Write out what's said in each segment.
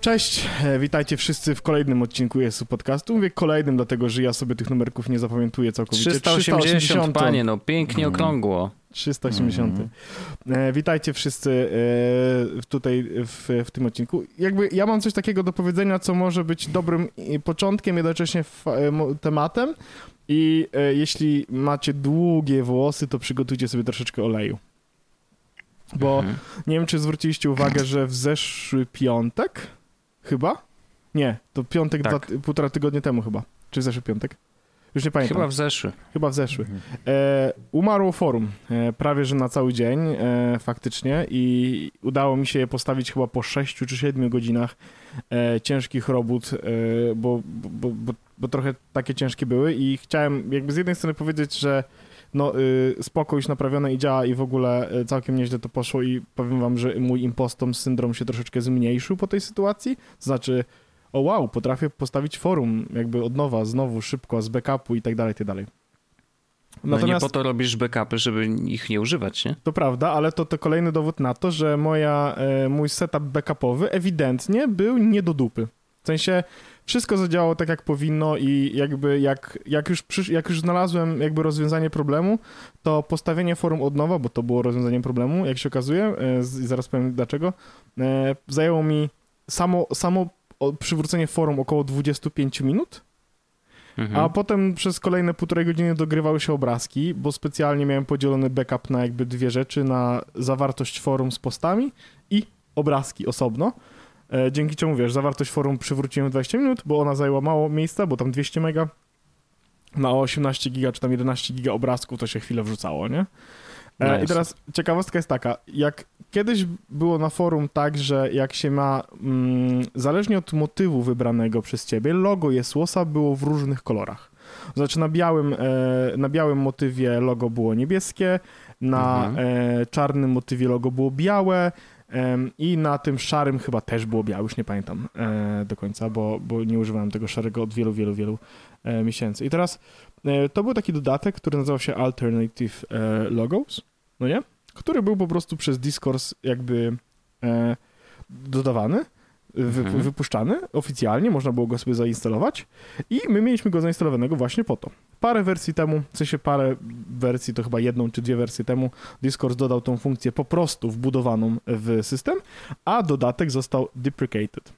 Cześć, e, witajcie wszyscy w kolejnym odcinku ESU Podcastu. Mówię kolejnym, dlatego że ja sobie tych numerków nie zapamiętuję całkowicie. 380, 380 panie, no pięknie mm. okrągło. 380. Mm. E, witajcie wszyscy e, tutaj w, w, tym odcinku. Jakby ja mam coś takiego do powiedzenia, co może być dobrym początkiem, jednocześnie e, tematem. I e, jeśli macie długie włosy, to przygotujcie sobie troszeczkę oleju. Bo mhm. nie wiem, czy zwróciliście uwagę, że w zeszły piątek Chyba? Nie, to piątek, tak. dwa, półtora tygodnia temu chyba. Czy w zeszły piątek? Już nie pamiętam. Chyba w zeszły. Chyba w zeszły. Mhm. E, umarło forum, e, prawie że na cały dzień e, faktycznie i udało mi się je postawić chyba po 6 czy 7 godzinach e, ciężkich robót, e, bo, bo, bo, bo, trochę takie ciężkie były i chciałem jakby z jednej strony powiedzieć, że no y, spoko już naprawione i działa i w ogóle y, całkiem nieźle to poszło i powiem wam, że mój impostom syndrom się troszeczkę zmniejszył po tej sytuacji, to znaczy o wow, potrafię postawić forum jakby od nowa, znowu, szybko, z backupu i tak dalej, i tak dalej. No Natomiast, nie po to robisz backupy, żeby ich nie używać, nie? To prawda, ale to, to kolejny dowód na to, że moja, e, mój setup backupowy ewidentnie był nie do dupy. W sensie wszystko zadziałało tak, jak powinno i jakby jak, jak, już przysz, jak już znalazłem jakby rozwiązanie problemu, to postawienie forum od nowa, bo to było rozwiązanie problemu, jak się okazuje, e, i zaraz powiem dlaczego, e, zajęło mi samo, samo przywrócenie forum około 25 minut, mhm. a potem przez kolejne półtorej godziny dogrywały się obrazki, bo specjalnie miałem podzielony backup na jakby dwie rzeczy, na zawartość forum z postami i obrazki osobno. E, dzięki czemu, wiesz, zawartość forum przywróciłem 20 minut, bo ona zajęła mało miejsca, bo tam 200 mega na 18 giga czy tam 11 giga obrazków to się chwilę wrzucało, nie? E, no I teraz ciekawostka jest taka, jak kiedyś było na forum tak, że jak się ma, mm, zależnie od motywu wybranego przez ciebie, logo Jesłosa było w różnych kolorach. Znaczy na białym, e, na białym motywie logo było niebieskie, na mhm. e, czarnym motywie logo było białe, i na tym szarym chyba też było białe, już nie pamiętam e, do końca, bo, bo nie używałem tego szarego od wielu, wielu, wielu e, miesięcy. I teraz e, to był taki dodatek, który nazywał się Alternative Logos, no nie? Który był po prostu przez Discourse jakby dodawany wy, mhm. wypuszczany oficjalnie, można było go sobie zainstalować i my mieliśmy go zainstalowanego właśnie po to. Parę wersji temu, w sensie parę wersji, to chyba jedną czy dwie wersje temu, Discord dodał tą funkcję po prostu wbudowaną w system, a dodatek został deprecated.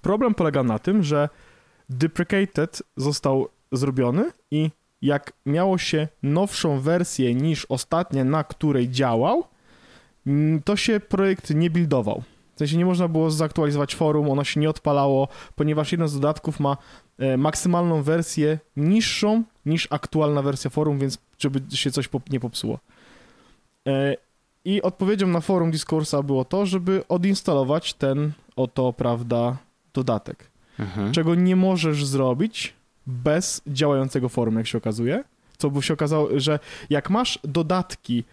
Problem polega na tym, że deprecated został zrobiony i jak miało się nowszą wersję niż ostatnia, na której działał, to się projekt nie buildował. W sensie nie można było zaktualizować forum, ono się nie odpalało, ponieważ jeden z dodatków ma e, maksymalną wersję niższą niż aktualna wersja forum, więc żeby się coś nie popsuło. E, I odpowiedzią na forum Discoursa było to, żeby odinstalować ten oto, prawda, dodatek. Mhm. Czego nie możesz zrobić bez działającego forum, jak się okazuje. Co by się okazało, że jak masz dodatki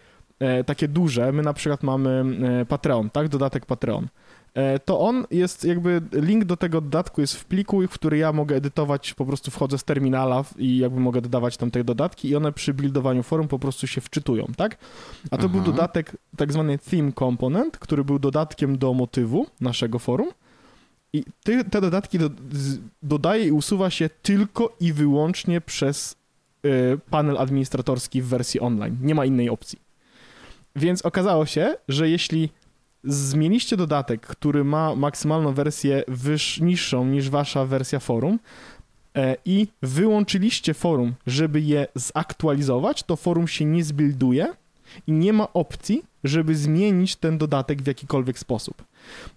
takie duże, my na przykład mamy e, Patreon, tak, dodatek Patreon, e, to on jest jakby, link do tego dodatku jest w pliku, w który ja mogę edytować, po prostu wchodzę z terminala i jakby mogę dodawać tam te dodatki i one przy buildowaniu forum po prostu się wczytują, tak? A to Aha. był dodatek, tak zwany theme component, który był dodatkiem do motywu naszego forum i ty, te dodatki do, dodaje i usuwa się tylko i wyłącznie przez y, panel administratorski w wersji online. Nie ma innej opcji. Więc okazało się, że jeśli zmieniście dodatek, który ma maksymalną wersję wyż, niższą niż wasza wersja forum e, i wyłączyliście forum, żeby je zaktualizować, to forum się nie zbilduje i nie ma opcji, żeby zmienić ten dodatek w jakikolwiek sposób.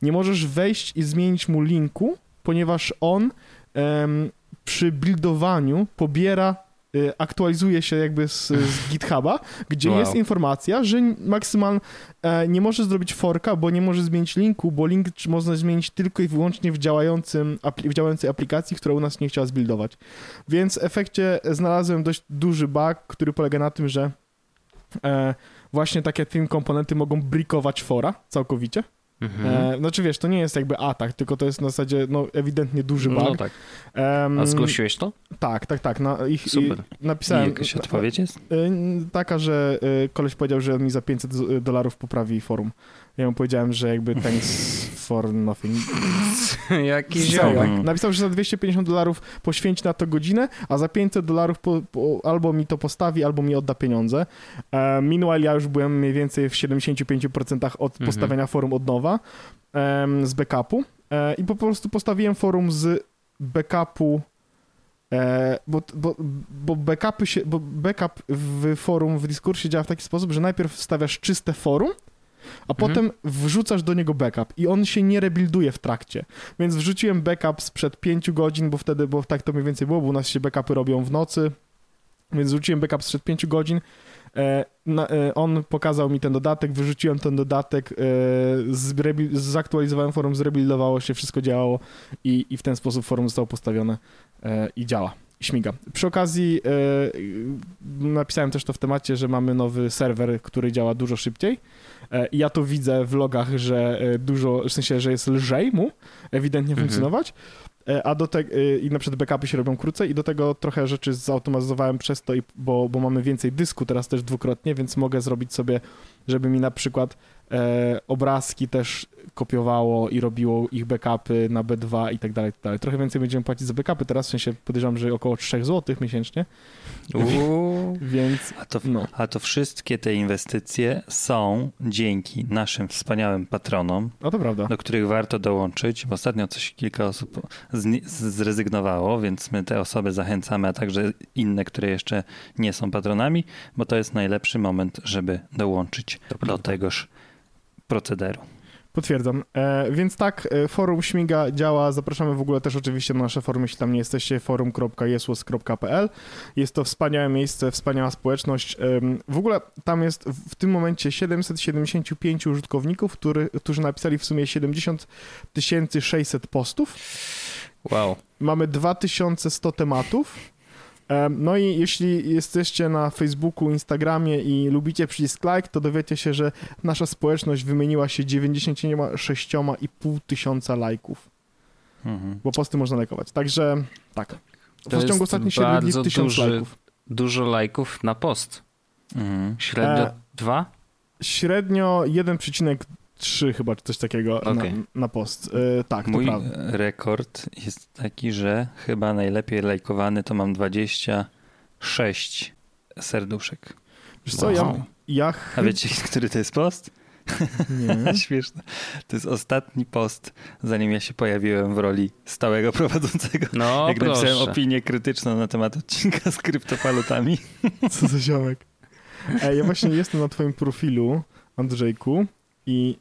Nie możesz wejść i zmienić mu linku, ponieważ on em, przy buildowaniu pobiera aktualizuje się jakby z, z GitHuba, gdzie wow. jest informacja, że maksymalnie nie może zrobić forka, bo nie może zmienić linku, bo link można zmienić tylko i wyłącznie w, działającym, w działającej aplikacji, która u nas nie chciała zbuildować. Więc w efekcie znalazłem dość duży bug, który polega na tym, że e, właśnie takie theme komponenty mogą brikować fora całkowicie. Mhm. E, znaczy wiesz, to nie jest jakby atak, tylko to jest na zasadzie no, ewidentnie duży no bug. No tak. Um, A zgłosiłeś to? Tak, tak, tak. Na, ich, Super. I napisałem. I jakaś odpowiedź jest? E, taka, że e, koleś powiedział, że mi za 500 dolarów poprawi forum. Ja mu powiedziałem, że jakby thanks for nothing. Jaki ziomek. Napisał, że za 250 dolarów poświęci na to godzinę, a za 500 dolarów po, po, albo mi to postawi, albo mi odda pieniądze. E, meanwhile ja już byłem mniej więcej w 75% od mhm. postawienia forum od nowa, e, z backupu e, i po prostu postawiłem forum z backupu E, bo, bo, bo, backupy się, bo backup w forum w Discordie działa w taki sposób, że najpierw stawiasz czyste forum, a mhm. potem wrzucasz do niego backup i on się nie rebuilduje w trakcie. Więc wrzuciłem backup sprzed 5 godzin, bo wtedy, bo tak to mniej więcej było, bo u nas się backupy robią w nocy, więc wrzuciłem backup sprzed 5 godzin. E, na, e, on pokazał mi ten dodatek, wyrzuciłem ten dodatek, e, zaktualizowałem forum, zrebuildowało się, wszystko działało i, i w ten sposób forum zostało postawione e, i działa śmiga. Przy okazji e, napisałem też to w temacie, że mamy nowy serwer, który działa dużo szybciej. E, I ja to widzę w logach, że e, dużo, w sensie, że jest lżej mu ewidentnie mhm. funkcjonować. A do tego, i na przykład backupy się robią krócej i do tego trochę rzeczy zautomatyzowałem przez to, bo, bo mamy więcej dysku teraz też dwukrotnie, więc mogę zrobić sobie, żeby mi na przykład e, obrazki też kopiowało i robiło ich backupy na B2 i tak dalej, tak dalej. Trochę więcej będziemy płacić za backupy teraz, w sensie podejrzewam, że około 3 zł miesięcznie. Uuu, Więc, a to, no. a to wszystkie te inwestycje są dzięki naszym wspaniałym patronom, no to prawda. do których warto dołączyć, ostatnio coś kilka osób zrezygnowało, więc my te osoby zachęcamy, a także inne, które jeszcze nie są patronami, bo to jest najlepszy moment, żeby dołączyć do tegoż procederu. Potwierdzam. E, więc tak, e, forum Śmiga działa. Zapraszamy w ogóle też oczywiście na nasze forum, jeśli tam nie jesteście, forum.jesłos.pl. Jest to wspaniałe miejsce, wspaniała społeczność. E, w ogóle tam jest w tym momencie 775 użytkowników, który, którzy napisali w sumie 70 600 postów. Wow. Mamy 2100 tematów. No i jeśli jesteście na Facebooku, Instagramie i lubicie przycisk like, to dowiecie się, że nasza społeczność wymieniła się 96,5 tysiąca lajków. Mhm. Bo posty można lajkować. Także tak. To w ciągu ostatnich 7 dni 1000 lajków. Dużo lajków na post. Mhm. Średnio e, dwa? Średnio 1,2 trzy chyba, czy coś takiego okay. na, na, post. Yy, tak, Mój to prawda. rekord jest taki, że chyba najlepiej lajkowany to mam 26 serduszek. Wiesz co, wow. ja, ja... A wiecie, który to jest post? Nie. Śmieszne. To jest ostatni post, zanim ja się pojawiłem w roli stałego prowadzącego. No, Jak proszę. napisałem opinię krytyczną na temat odcinka z kryptowalutami. Co za ziomek. Ej, ja właśnie jestem na twoim profilu, Andrzejku, i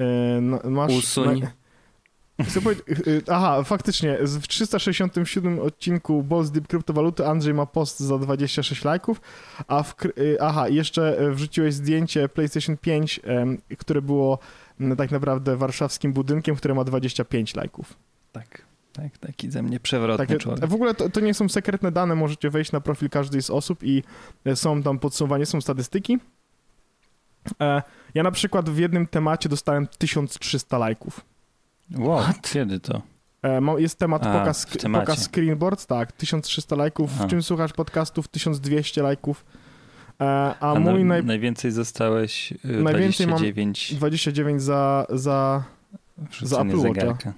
E, no, masz... Usuń. Y, aha, faktycznie, w 367 odcinku Balls Deep Kryptowaluty Andrzej ma post za 26 lajków, a w, y, aha, jeszcze e, wrzuciłeś zdjęcie PlayStation 5, które było tak naprawdę warszawskim budynkiem, które ma 25 lajków. Tak. Tak, taki ze mnie przewrotny tak, człowiek. W ogóle to, to nie są sekretne dane, możecie wejść na profil każdej z osób i e, są tam podsumowanie, są statystyki. E, ja na przykład w jednym temacie dostałem 1300 lajków. Wow, What? kiedy to? E, jest temat A, pokaz, pokaz screenboards, tak, 1300 lajków. A. W czym słuchasz podcastów? 1200 lajków. E, a, a mój naj... najwięcej zostałeś 29. Najwięcej mam 29 za, za, za Apple Watcha.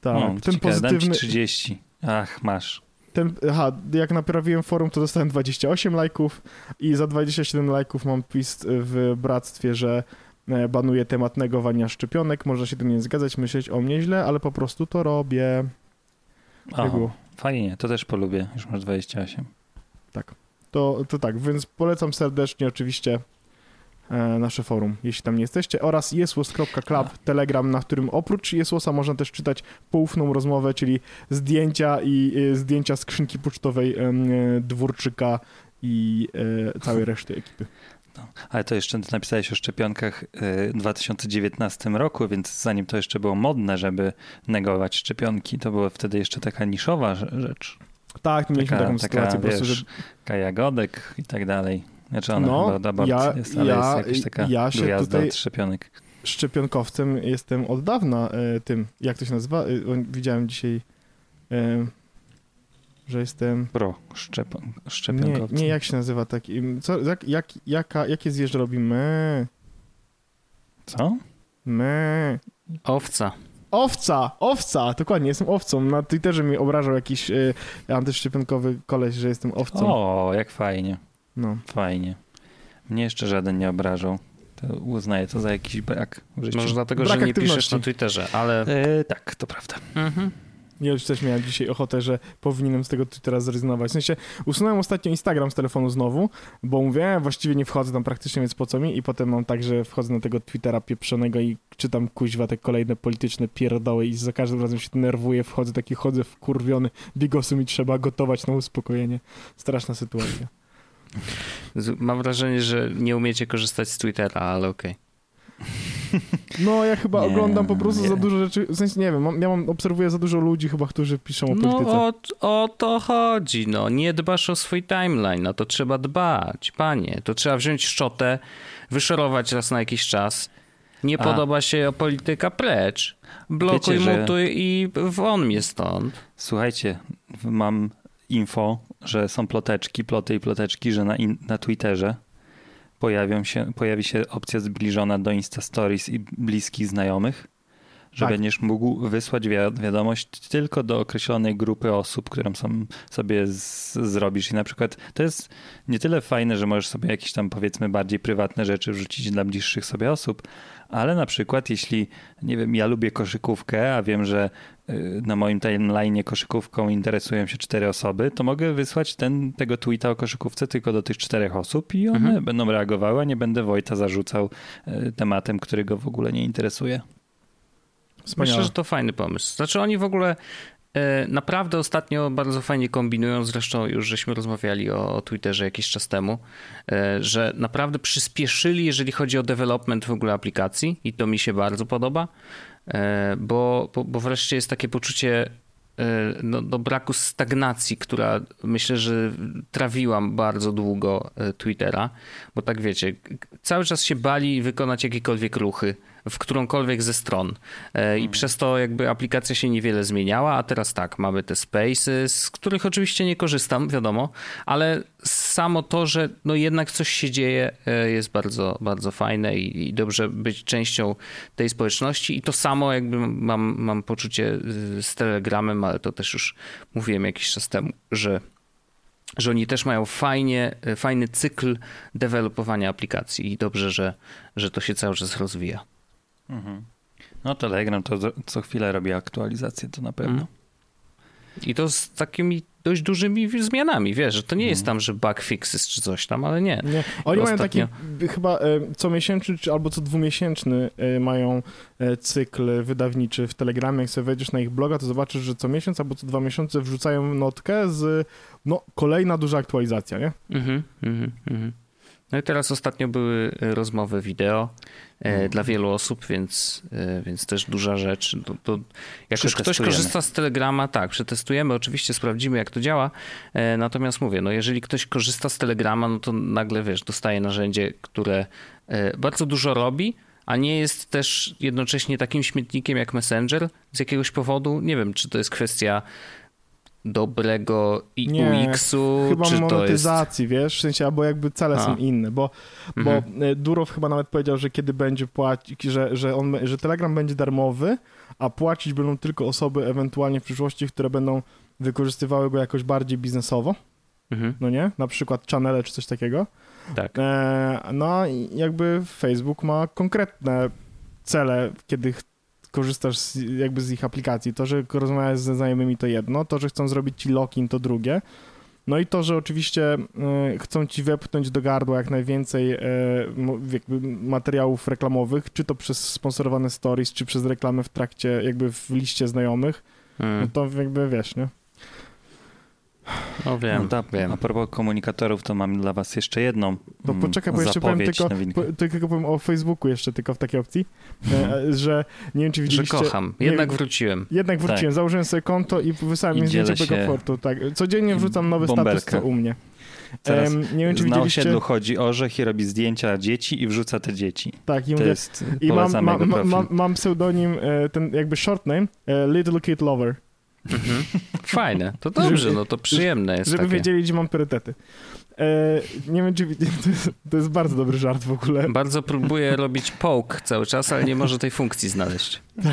Tak, no, ten ciekawe, pozytywny... 30. Ach, masz. Ten, aha, jak naprawiłem forum, to dostałem 28 lajków i za 27 lajków mam twist w bractwie, że e, banuję temat negowania szczepionek. Można się tym nie zgadzać, myśleć o mnie źle, ale po prostu to robię. Aha, fajnie, to też polubię. Już masz 28. Tak. To, to tak, więc polecam serdecznie oczywiście nasze forum, jeśli tam nie jesteście, oraz jesłos.club, telegram, na którym oprócz jesłosa można też czytać poufną rozmowę, czyli zdjęcia i e, zdjęcia skrzynki pocztowej e, Dwórczyka i całej reszty ekipy. No, ale to jeszcze napisałeś o szczepionkach w 2019 roku, więc zanim to jeszcze było modne, żeby negować szczepionki, to była wtedy jeszcze taka niszowa rzecz. Tak, mieliśmy taka, taką sytuację po prostu, że... Kajagodek i tak dalej. Znaczy ona no, chyba abort ja, jest, ale ja, jest jakaś taka ja się tutaj od szczepionek. Szczepionkowcem jestem od dawna e, tym, jak to się nazywa? E, widziałem dzisiaj, e, że jestem... Pro, szczep, szczepionkowcem. Nie, nie, jak się nazywa taki, co, jak, jak, jaka, jakie zjeżdża robimy? Co? Me. Owca. Owca, owca, dokładnie, jestem owcą. Na Twitterze mi obrażał jakiś y, antyszczepionkowy koleś, że jestem owcą. O, jak fajnie. No. Fajnie. Mnie jeszcze żaden nie obrażał. To uznaję to za jakiś brak w życiu. Może dlatego, brak że nie piszesz na Twitterze, ale... E, tak, to prawda. Mhm. Ja już też miałem dzisiaj ochotę, że powinienem z tego Twittera zrezygnować. W sensie usunąłem ostatnio Instagram z telefonu znowu, bo mówię, właściwie nie wchodzę tam praktycznie, więc po co mi? I potem mam tak, że wchodzę na tego Twittera pieprzonego i czytam kuźwa te kolejne polityczne pierdoły i za każdym razem się denerwuję, wchodzę taki, chodzę wkurwiony, bigosu mi trzeba gotować na uspokojenie. Straszna sytuacja. Mam wrażenie, że nie umiecie korzystać z Twittera, ale okej. Okay. No, ja chyba nie, oglądam po prostu nie. za dużo rzeczy, w sensie nie wiem, ja mam, obserwuję za dużo ludzi chyba, którzy piszą o no, polityce. No o, o to chodzi, no. Nie dbasz o swój timeline, no to trzeba dbać, panie. To trzeba wziąć szczotę, wyszorować raz na jakiś czas. Nie A. podoba się polityka, precz. Blokuj, Wiecie, mutuj że... i won mnie stąd. Słuchajcie, mam info, że są ploteczki, ploty i ploteczki, że na, in, na Twitterze pojawią się, pojawi się opcja zbliżona do Insta Stories i bliskich znajomych, że tak. będziesz mógł wysłać wiadomość tylko do określonej grupy osób, którą sam sobie z, zrobisz. I na przykład to jest nie tyle fajne, że możesz sobie jakieś tam powiedzmy bardziej prywatne rzeczy wrzucić dla bliższych sobie osób, ale na przykład jeśli, nie wiem, ja lubię koszykówkę, a wiem, że y, na moim timeline koszykówką interesują się cztery osoby, to mogę wysłać ten, tego tweeta o koszykówce tylko do tych czterech osób i one mhm. będą reagowały, a nie będę Wojta zarzucał y, tematem, który go w ogóle nie interesuje. Wspaniale. Myślę, że to fajny pomysł. Znaczy oni w ogóle naprawdę ostatnio bardzo fajnie kombinują, zresztą już żeśmy rozmawiali o, Twitterze jakiś czas temu, e, że naprawdę przyspieszyli, jeżeli chodzi o development w ogóle aplikacji i to mi się bardzo podoba, e, bo, bo, bo wreszcie jest takie poczucie no, do braku stagnacji, która myślę, że trawiłam bardzo długo Twittera, bo tak wiecie, cały czas się bali wykonać jakiekolwiek ruchy w którąkolwiek ze stron. E, I hmm. przez to jakby aplikacja się niewiele zmieniała, a teraz tak, mamy te spaces, z których oczywiście nie korzystam, wiadomo, ale samo to, że no jednak coś się dzieje e, jest bardzo, bardzo fajne i, i dobrze być częścią tej społeczności i to samo jakby mam, mam poczucie z Telegramem, ale to też już mówiłem jakiś czas temu, że że oni też mają fajnie, fajny cykl dewelopowania aplikacji i dobrze, że, że to się cały czas rozwija. Mhm. No Telegram to co chwilę robi aktualizację, to na pewno. Mhm. I to z takimi dość dużymi zmianami, wiesz, że to nie jest mhm. tam, że bug fixes czy coś tam, ale nie. nie. Oni mają taki chyba e, co miesięczny albo co dwumiesięczny e, mają e, cykl wydawniczy w Telegramie. Jak sobie wejdziesz na ich bloga, to zobaczysz, że co miesiąc albo co dwa miesiące wrzucają notkę z no, kolejna duża aktualizacja, nie? Mhm, mhm, mhm. No i teraz ostatnio były rozmowy wideo E, dla wielu osób, więc, e, więc też duża rzecz. To, to jak już ktoś korzysta z Telegrama, tak, przetestujemy, oczywiście sprawdzimy, jak to działa. E, natomiast mówię, no jeżeli ktoś korzysta z Telegrama, no to nagle wiesz, dostaje narzędzie, które bardzo dużo robi, a nie jest też jednocześnie takim śmietnikiem jak Messenger z jakiegoś powodu. Nie wiem, czy to jest kwestia dobrego UX-u? Chyba czy monetyzacji, to jest... wiesz, w sensie, albo jakby cele A. są inne, bo, mhm. bo e, Durow chyba nawet powiedział, że kiedy będzie płacić, że, że, on, że Telegram będzie darmowy, a płacić będą tylko osoby ewentualnie w przyszłości, które będą wykorzystywały go jakoś bardziej biznesowo, mhm. no nie? Na przykład channele czy coś takiego. Tak. E, no jakby Facebook ma konkretne cele, kiedy korzystasz z, jakby z ich aplikacji. To, że rozmawiasz ze znajomymi to jedno, to, że chcą zrobić ci login to drugie. No i to, że oczywiście y, chcą ci wepchnąć do gardła jak najwięcej y, materiałów reklamowych, czy to przez sponsorowane stories, czy przez reklamy w trakcie, jakby w liście znajomych, hmm. no to jakby wiesz, nie? No wiem, no, wiem. A propos komunikatorów, to mam dla was jeszcze jedną To mm, poczekaj, bo jeszcze powiem tylko, po, tylko powiem o Facebooku jeszcze tylko w takiej opcji, mhm. e, że nie wiem, czy widzieliście... Że kocham. Jednak nie, wróciłem. Jednak wróciłem. Tak. Założyłem sobie konto i wysłałem mi zdjęcie tego portu. Tak. Codziennie wrzucam nowy bąbelka. status, co u mnie. Teraz um, nie wiem, czy na widzieliście... osiedlu chodzi orzech i robi zdjęcia dzieci i wrzuca te dzieci. Tak, i, mówię, i mam, mam, mam, mam, pseudonim, e, ten jakby short name, e, Little Kid Lover. Mhm. Fajne, to dobrze, no to przyjemne jest Żeby takie. wiedzieli, gdzie mam priorytety. E, nie wiem, czy to jest, to jest, bardzo dobry żart w ogóle. Bardzo próbuję robić poke cały czas, ale nie może tej funkcji znaleźć.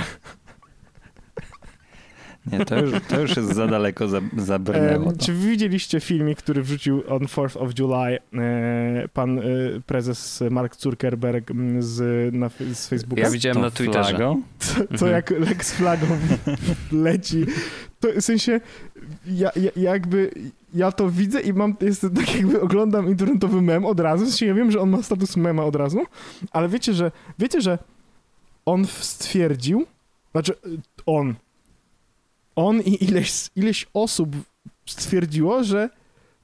Nie, to już, to już jest za daleko za, zabrnęło. E, czy widzieliście filmik, który wrzucił on 4th of July e, pan e, prezes Mark Zuckerberg z, na, z Facebooka? Ja widziałem to na Twitterze. Flagą? Co, co mhm. jak Lex flagą leci. To w sensie, ja, ja, jakby ja to widzę i mam, jest tak jakby oglądam internetowy mem od razu, w sensie ja wiem, że on ma status mema od razu, ale wiecie, że wiecie, że on stwierdził, znaczy on, on i ileś, ileś osób stwierdziło, że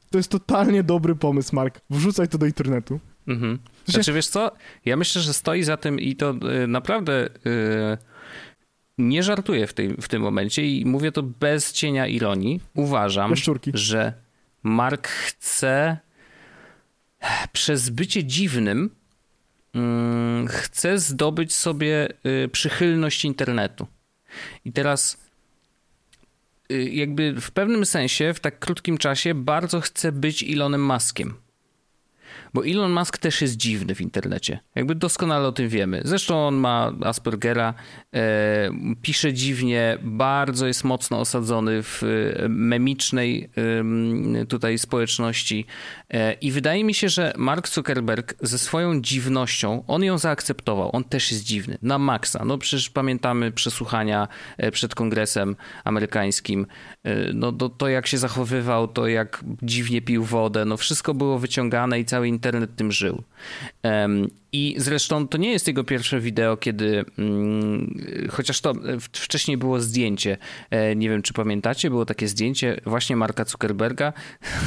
to jest totalnie dobry pomysł, Mark. Wrzucaj to do internetu. Mhm. Znaczy, wiesz co? Ja myślę, że stoi za tym i to y, naprawdę y, nie żartuję w, tej, w tym momencie i mówię to bez cienia ironii. Uważam, że Mark chce przez bycie dziwnym mm, chce zdobyć sobie y, przychylność internetu. I teraz Y, jakby w pewnym sensie, w tak krótkim czasie, bardzo chce być Elonem Muskiem. Bo Elon Musk też jest dziwny w internecie. Jakby doskonale o tym wiemy. Zresztą on ma Aspergera, e, pisze dziwnie, bardzo jest mocno osadzony w e, memicznej e, tutaj społeczności. E, I wydaje mi się, że Mark Zuckerberg ze swoją dziwnością, on ją zaakceptował. On też jest dziwny. Na maksa. No przecież pamiętamy przesłuchania e, przed kongresem amerykańskim. E, no to, to jak się zachowywał, to jak dziwnie pił wodę. No wszystko było wyciągane i cały internet tym żył. I zresztą to nie jest jego pierwsze wideo, kiedy mm, chociaż to wcześniej było zdjęcie. E, nie wiem, czy pamiętacie, było takie zdjęcie właśnie Marka Zuckerberga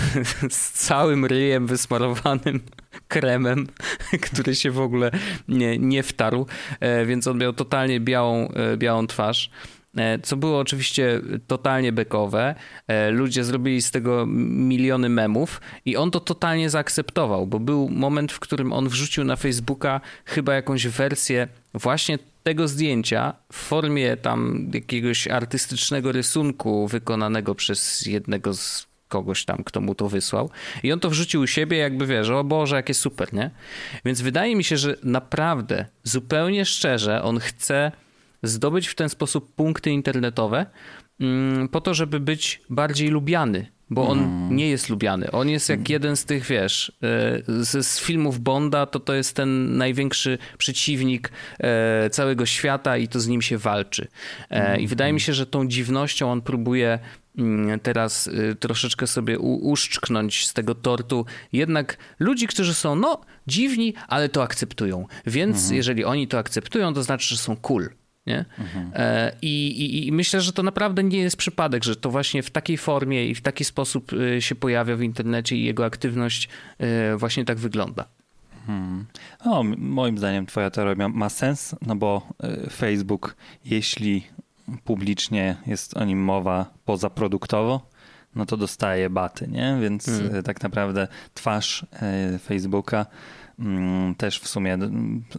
z całym ryjem wysmarowanym kremem, który się w ogóle nie, nie wtarł, e, więc on miał totalnie białą, e, białą twarz. E, co było oczywiście totalnie bekowe. E, ludzie zrobili z tego miliony memów i on to totalnie zaakceptował, bo był moment, w którym on wrzucił na Facebooka chyba jakąś wersję właśnie tego zdjęcia w formie tam jakiegoś artystycznego rysunku wykonanego przez jednego z kogoś tam, kto mu to wysłał. I on to wrzucił u siebie, jakby wiesz, o Boże, jakie super, nie? Więc wydaje mi się, że naprawdę, zupełnie szczerze, on chce zdobyć w ten sposób punkty internetowe mm, po to, żeby być bardziej lubiany, bo on mm. nie jest lubiany. On jest jak mm. jeden z tych, wiesz, e, z, z, filmów Bonda, to to jest ten największy przeciwnik e, całego świata i to z nim się walczy. Mm. I wydaje mi się, że tą dziwnością on próbuje teraz troszeczkę sobie uszczknąć z tego tortu jednak ludzi, którzy są no dziwni, ale to akceptują. Więc mhm. jeżeli oni to akceptują, to znaczy, że są cool. Nie? Mhm. I, i, I, myślę, że to naprawdę nie jest przypadek, że to właśnie w takiej formie i w taki sposób e, się pojawia w internecie i jego aktywność e, właśnie tak wygląda. Hmm. O, moim zdaniem twoja teoria ma sens, no bo Facebook, jeśli publicznie jest o nim mowa pozaproduktowo, no to dostaje baty, nie? Więc hmm. tak naprawdę twarz Facebooka też w sumie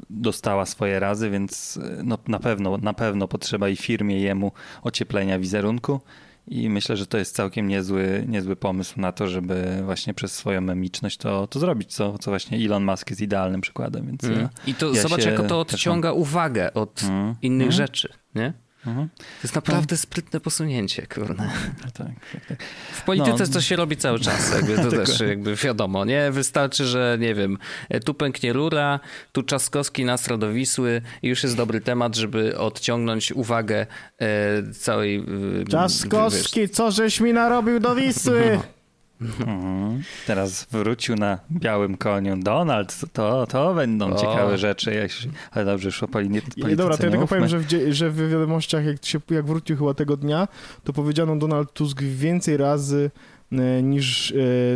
dostała swoje razy, więc no, na, pewno, na pewno potrzeba i firmie jemu ocieplenia wizerunku. I myślę, że to jest całkiem niezły, niezły pomysł na to, żeby właśnie przez swoją memiczność to, to zrobić, co, co właśnie Elon Musk jest idealnym przykładem. Więc mm. ja, I to ja zobacz, jak to odciąga uwagę od mm. innych mm. rzeczy, nie? Mhm. To jest naprawdę no. sprytne posunięcie, kurde. Tak, tak, tak. W polityce no. to się robi cały czas, jakby to też jakby wiadomo, nie? Wystarczy, że nie wiem, tu pęknie rura, tu Czaskowski nas Radowisły i już jest dobry temat, żeby odciągnąć uwagę e, całej... E, Czaskowski, wiesz... co żeś mi narobił do Wisły? Mhm. Teraz wrócił na białym koniu Donald. To, to będą o. ciekawe rzeczy. Jeśli, ale dobrze, już o polityce Dobra, to ja tylko powiem, że w, że w wiadomościach, jak, się, jak wrócił chyba tego dnia, to powiedziano Donald Tusk więcej razy e, niż e,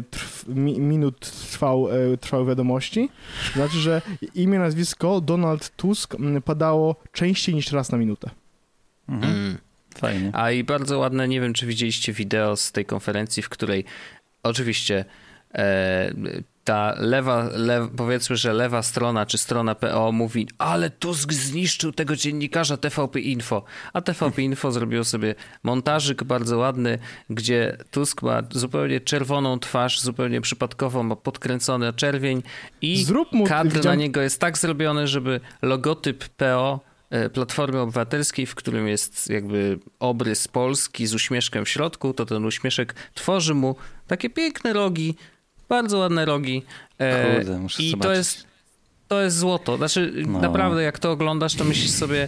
trw, mi, minut trwał, e, trwały wiadomości. Znaczy, że imię, nazwisko Donald Tusk padało częściej niż raz na minutę. Mhm. Mm. Fajnie. A i bardzo ładne, nie wiem czy widzieliście wideo z tej konferencji, w której Oczywiście e, ta lewa, lew, powiedzmy, że lewa strona czy strona PO mówi, ale Tusk zniszczył tego dziennikarza TVP Info. A TVP Info zrobiło sobie montażyk bardzo ładny, gdzie Tusk ma zupełnie czerwoną twarz, zupełnie przypadkowo ma podkręcony czerwień i mu, kadr widziałem... na niego jest tak zrobiony, żeby logotyp PO e, Platformy Obywatelskiej, w którym jest jakby obrys Polski z uśmieszkiem w środku, to ten uśmieszek tworzy mu takie piękne rogi, bardzo ładne rogi. E, Kurde, muszę I zobaczyć. to jest, to jest złoto. Znaczy, no. naprawdę, jak to oglądasz, to myślisz sobie,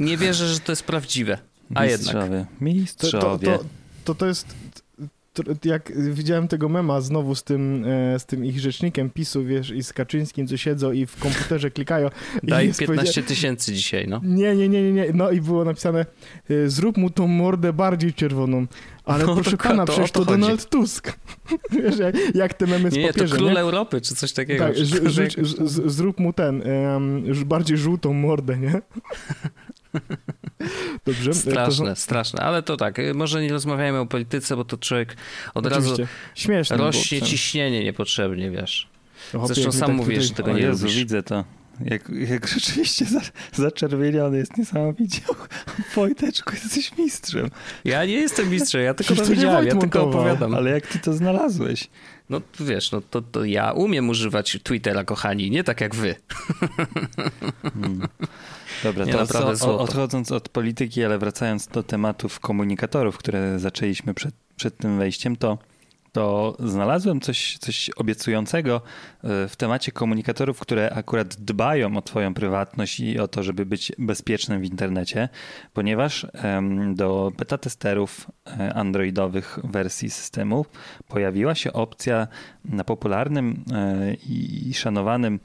nie wierzę, że to jest prawdziwe. A Mistrzowie. jednak. Mistrzowie. To, to, to, to, to jest jak widziałem tego mema znowu z tym, e, z tym ich rzecznikiem PiSu, wiesz, i z Kaczyńskim, co siedzą i w komputerze klikają. Daj 15 tysięcy dzisiaj, no. Nie, nie, nie, nie, nie. No i było napisane, e, zrób mu tą mordę bardziej czerwoną. Ale no, proszę to, pana, to, przecież to, to Donald Tusk. Wiesz, jak, jak te memy z nie, papierze, to król nie? Europy, czy coś takiego. Tak, zrób mu ten, um, bardziej żółtą mordę, nie? Dobrze. Straszne, to... straszne, ale to tak, może nie rozmawiajmy o polityce, bo to człowiek od Oczywiście. razu Śmieszne rośnie ciśnienie niepotrzebnie, wiesz. Zresztą sam tak mówisz, że tego nie Jezu, widzę to. Jak, jak rzeczywiście za, zaczerwieniony jest niesamowicie. Wojteczku, jesteś mistrzem. Ja nie jestem mistrzem, ja tylko to widziałem, ja tylko opowiadam. Ale jak ty to znalazłeś? No wiesz, no to, to ja umiem używać Twittera, kochani, nie tak jak wy. Hmm. Dobra, to odchodząc od polityki, ale wracając do tematów komunikatorów, które zaczęliśmy przed, przed tym wejściem, to to znalazłem coś, coś obiecującego e, w temacie komunikatorów, które akurat dbają o Twoją prywatność i o to, żeby być bezpiecznym w internecie, ponieważ do beta testerów e, androidowych wersji systemu pojawiła się opcja na popularnym e, i szanowanym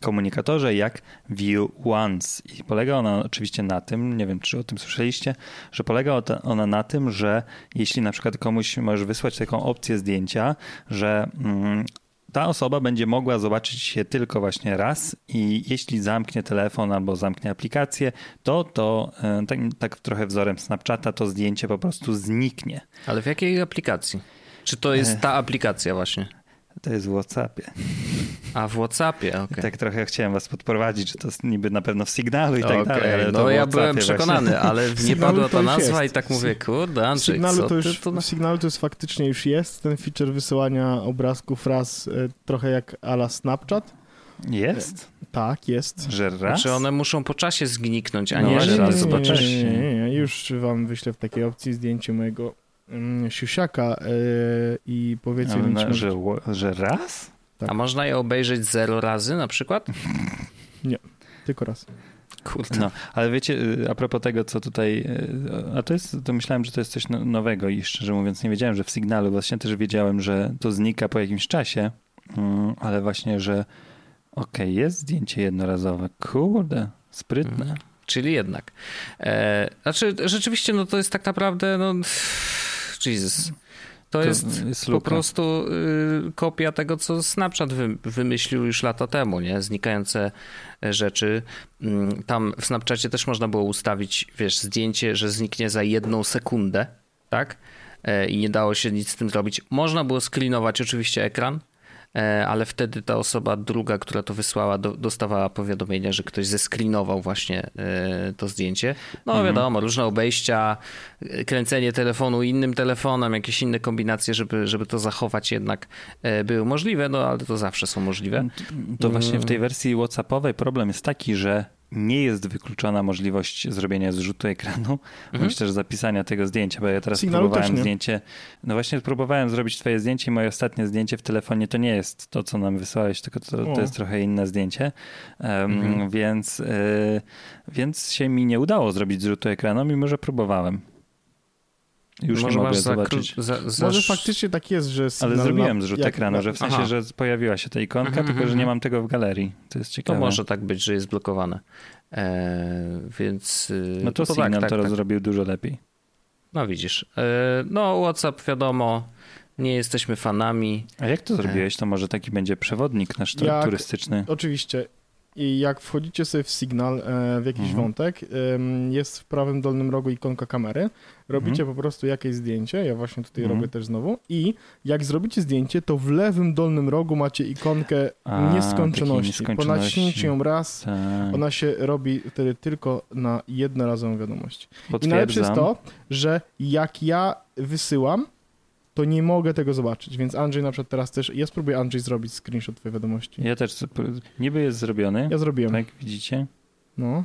komunikatorze jak View Once. I polega ona oczywiście na tym, nie wiem czy o tym słyszeliście, że polega ona na tym, że jeśli na przykład komuś możesz wysłać taką opcję zdjęcia, że mm, ta osoba będzie mogła zobaczyć je tylko właśnie raz i jeśli zamknie telefon albo zamknie aplikację, to to e, tak, tak trochę wzorem Snapchata to zdjęcie po prostu zniknie. Ale w jakiej aplikacji? Czy to jest e. ta aplikacja właśnie? To jest w WhatsAppie. A w WhatsAppie, okej. Okay. Tak trochę chciałem was podprowadzić, że to niby na pewno w Sygnalu i tak okay. dalej. Ale no ja byłem przekonany, właśnie. ale nie padła ta nazwa i tak mówię, kurde Andrzej, Sygnalu co to już, to... W Sygnalu to jest faktycznie już jest ten feature wysyłania obrazków raz e, trochę jak ala Snapchat. Jest? E, tak, jest. Że raz? Znaczy one muszą po czasie zniknąć, a no nie, że raz zobaczysz. Nie, nie, nie, nie, już wam wyślę w takiej opcji zdjęcie mojego siusiaka yy, i powiedzmy mi, czy... Że, że raz? Tak. A można je obejrzeć zero razy na przykład? Nie, tylko raz. Kurde. No, ale wiecie, y, a propos tego, co tutaj, y, a to jest, to myślałem, że to jest coś no, nowego i szczerze mówiąc nie wiedziałem, że w Signalu, właśnie też wiedziałem, że to znika po jakimś czasie, mm, ale właśnie, że okej, okay, jest zdjęcie jednorazowe. Kurde, sprytne. Mhm. Czyli jednak. E, znaczy, rzeczywiście, no to jest tak naprawdę, no, Jesus. To, to jest, jest po prostu y, kopia tego, co Snapchat wy, wymyślił już lata temu, nie? Znikające rzeczy. Mm, tam w Snapchacie też można było ustawić, wiesz, zdjęcie, że zniknie za jedną sekundę, tak? E, I nie dało się nic z tym zrobić. Można było screenować oczywiście ekran, E, ale wtedy ta osoba druga, która to wysłała, do, dostawała powiadomienia, że ktoś zeskrinował właśnie e, to zdjęcie. No mhm. wiadomo, różne obejścia, e, kręcenie telefonu innym telefonem, jakieś inne kombinacje, żeby, żeby to zachować jednak były możliwe, no ale to zawsze są możliwe. To właśnie w tej wersji WhatsAppowej problem jest taki, że nie jest wykluczona możliwość zrobienia zrzutu ekranu, mhm. myślę, że zapisania tego zdjęcia, bo ja teraz Sygnalu próbowałem zdjęcie, no właśnie próbowałem zrobić twoje zdjęcie i moje ostatnie zdjęcie w telefonie to nie jest to, co nam wysłałeś, tylko to, to jest trochę inne zdjęcie, um, mhm. więc, y, więc się mi nie udało zrobić zrzutu ekranu, mimo że próbowałem. Już Może nie mogę zobaczyć. Za, za... Może faktycznie tak jest, że Ale zrobiłem zrzut jak... ekranu, że w sensie, Aha. że pojawiła się ta ikonka, mm -hmm. tylko że nie mhm. mam tego w galerii. To jest ciekawe. To może tak być, że jest blokowane. E, więc... Y, no to, to Signal tak, tak, to tak. zrobił dużo lepiej. No widzisz. E, no WhatsApp wiadomo, nie jesteśmy fanami. A jak to zrobiłeś? To może taki będzie przewodnik nasz jak, turystyczny. Oczywiście. I jak wchodzicie sobie w Signal, e, w jakiś mhm. wątek, jest w prawym dolnym rogu ikonka kamery, robicie mhm. po prostu jakieś zdjęcie, ja właśnie tutaj mhm. robię też znowu i jak zrobicie zdjęcie, to w lewym dolnym rogu macie ikonkę A, nieskończoności. nieskończoności. Po naciśnięciu ją raz, tak. ona się robi wtedy tylko na jednorazową wiadomość. I najlepsze jest to, że jak ja wysyłam, to nie mogę tego zobaczyć, więc Andrzej na przykład teraz też, ja spróbuję Andrzej zrobić screenshot twojej wiadomości. Ja też, niby jest zrobiony. Ja zrobiłem. Tak, widzicie? No.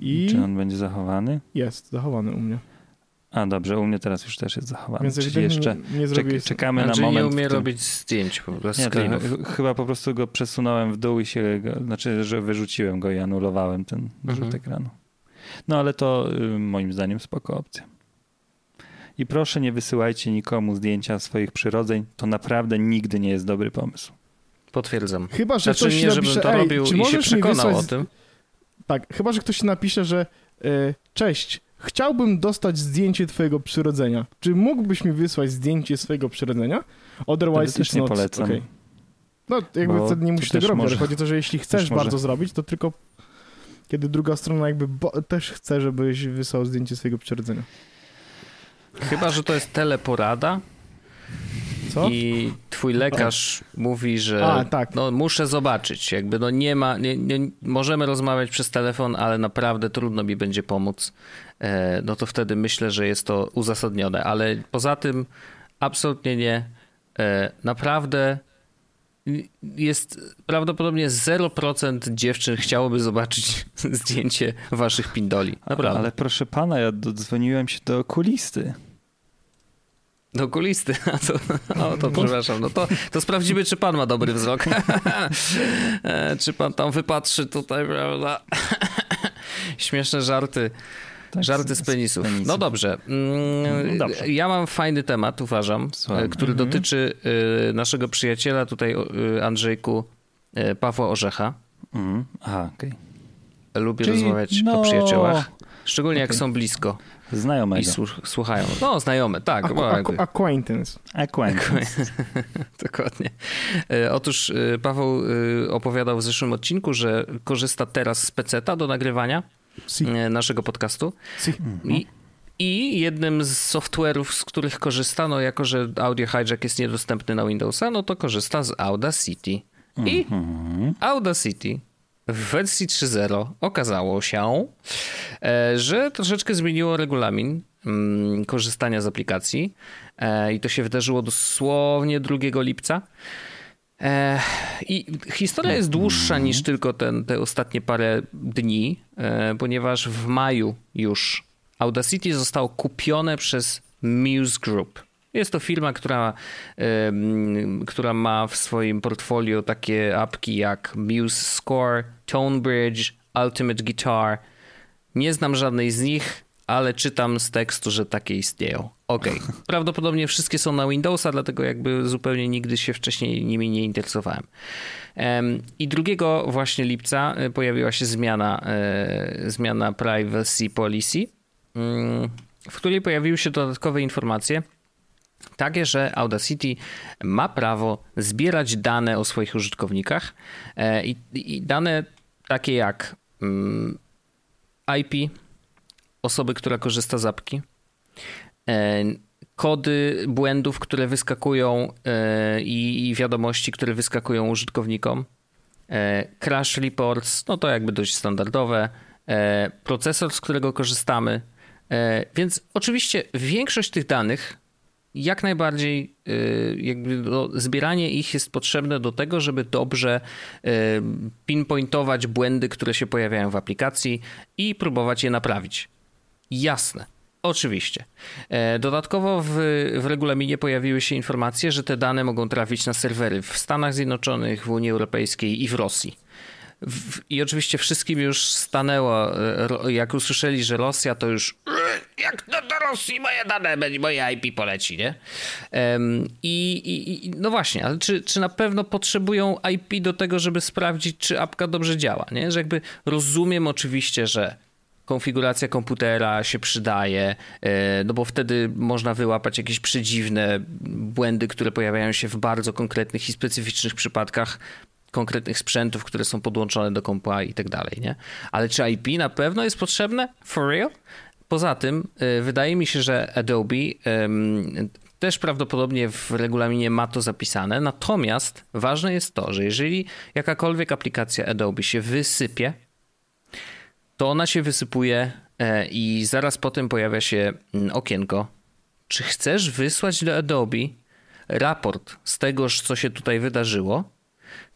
I, Czy on będzie zachowany? Jest, zachowany u mnie. A dobrze, u mnie teraz już też jest zachowany. Więc Czyli jeszcze nie, nie czek czekamy Andrzej na moment. nie umie robić zdjęć po prostu. Nie, chyba po prostu go przesunąłem w dół i się, go, znaczy, że wyrzuciłem go i anulowałem ten mhm. rzut ekranu. No ale to y, moim zdaniem spoko opcja. I proszę nie wysyłajcie nikomu zdjęcia swoich przyrodzeń. To naprawdę nigdy nie jest dobry pomysł. Potwierdzam. Chyba, że znaczy, ktoś nie, napisze, żebym to robił i się przekonał o tym. Tak, chyba, że ktoś napisze, że yy, cześć, chciałbym dostać zdjęcie twojego przyrodzenia. Czy mógłbyś mi wysłać zdjęcie swojego przyrodzenia? Otherwise też nie not, polecam. Okay. No, jakby Bo wtedy nie musisz tego robić, może, ale chodzi o to, że jeśli chcesz bardzo zrobić, to tylko kiedy druga strona jakby też chce, żebyś wysłał zdjęcie swojego przyrodzenia. Chyba, że to jest teleporada. Co? I twój lekarz mówi, że A, tak. no, muszę zobaczyć. Jakby no nie ma, nie, nie, możemy rozmawiać przez telefon, ale naprawdę trudno mi będzie pomóc. E, no to wtedy myślę, że jest to uzasadnione. Ale poza tym absolutnie nie. E, naprawdę jest prawdopodobnie 0% dziewczyn chciałoby zobaczyć zdjęcie waszych pindoli. Naprawdę. Ale proszę pana, ja dodzwoniłem się do okulisty. Do okulisty, a to, o, to przepraszam, no to, to sprawdzimy, czy pan ma dobry wzrok. E, czy pan tam wypatrzy tutaj, prawda? Śmieszne żarty. Tak, żarty z penisów. No dobrze. Mm, dobrze. Ja mam fajny temat, uważam, Słucham. który mhm. dotyczy y, naszego przyjaciela tutaj, y, Andrzejku, y, Pawła Orzecha. Mhm. Aha, okej. Okay. Lubię Czyli rozmawiać no... o przyjaciołach, szczególnie okay. jak są blisko. Znajomego. I słuchają. No, znajome, tak. Ac acquaintance. Acquaintance. Dokładnie. E, otóż e, Paweł e, opowiadał w zeszłym odcinku, że korzysta teraz z peceta do nagrywania si. naszego podcastu. Si. I, I jednym z software'ów, z których korzysta, no jako że Audio Hijack jest niedostępny na Windowsa, no to korzysta z Audacity. I -hmm. Audacity w wersji 3.0 okazało się, e, że troszeczkę zmieniło regulamin mm, korzystania z aplikacji e, i to się wydarzyło dosłownie 2 lipca. E, I historia jest dłuższa niż tylko ten, te ostatnie parę dni, ponieważ w maju już Audacity zostało kupione przez Muse Group. Jest to firma, która, która ma w swoim portfolio takie apki jak Muse Score, Tonebridge, Ultimate Guitar. Nie znam żadnej z nich, ale czytam z tekstu, że takie istnieją. Okej. Okay. Prawdopodobnie wszystkie są na Windowsa, dlatego jakby zupełnie nigdy się wcześniej nimi nie interesowałem. I 2 właśnie lipca e, pojawiła się zmiana, e, zmiana Privacy Policy, mm, w której pojawiły się dodatkowe informacje, takie, że Audacity ma prawo zbierać dane o swoich użytkownikach e, i, i dane takie jak mm, IP osoby, która korzysta z apki, kody błędów, które wyskakują e, i wiadomości, które wyskakują użytkownikom, crash reports, no to jakby dość standardowe, procesor, z którego korzystamy. Więc oczywiście większość tych danych jak najbardziej jakby no, zbieranie ich jest potrzebne do tego, żeby dobrze pinpointować błędy, które się pojawiają w aplikacji i próbować je naprawić. Jasne. Oczywiście. E, dodatkowo w, w, regulaminie pojawiły się informacje, że te dane mogą trafić na serwery w Stanach Zjednoczonych, w Unii Europejskiej i w Rosji. I oczywiście wszystkim już stanęło, e, jak usłyszeli, że Rosja to już jak do, do Rosji moje dane, moje IP poleci, nie? I, i, no właśnie, ale czy, czy na pewno potrzebują IP do tego, żeby sprawdzić, czy apka dobrze działa, nie? Że jakby rozumiem oczywiście, że konfiguracja komputera się przydaje, e, no bo wtedy można wyłapać jakieś przedziwne błędy, które pojawiają się w bardzo konkretnych i specyficznych przypadkach konkretnych sprzętów, które są podłączone do kompa i tak dalej, nie? Ale czy IP na pewno jest potrzebne? For real? Poza tym, y, wydaje mi się, że Adobe też prawdopodobnie w regulaminie ma to zapisane. Natomiast ważne jest to, że jeżeli jakakolwiek aplikacja Adobe się wysypie, to ona się wysypuje e, i zaraz potem pojawia się mm, okienko. Czy chcesz wysłać do Adobe raport z tego, co się tutaj wydarzyło?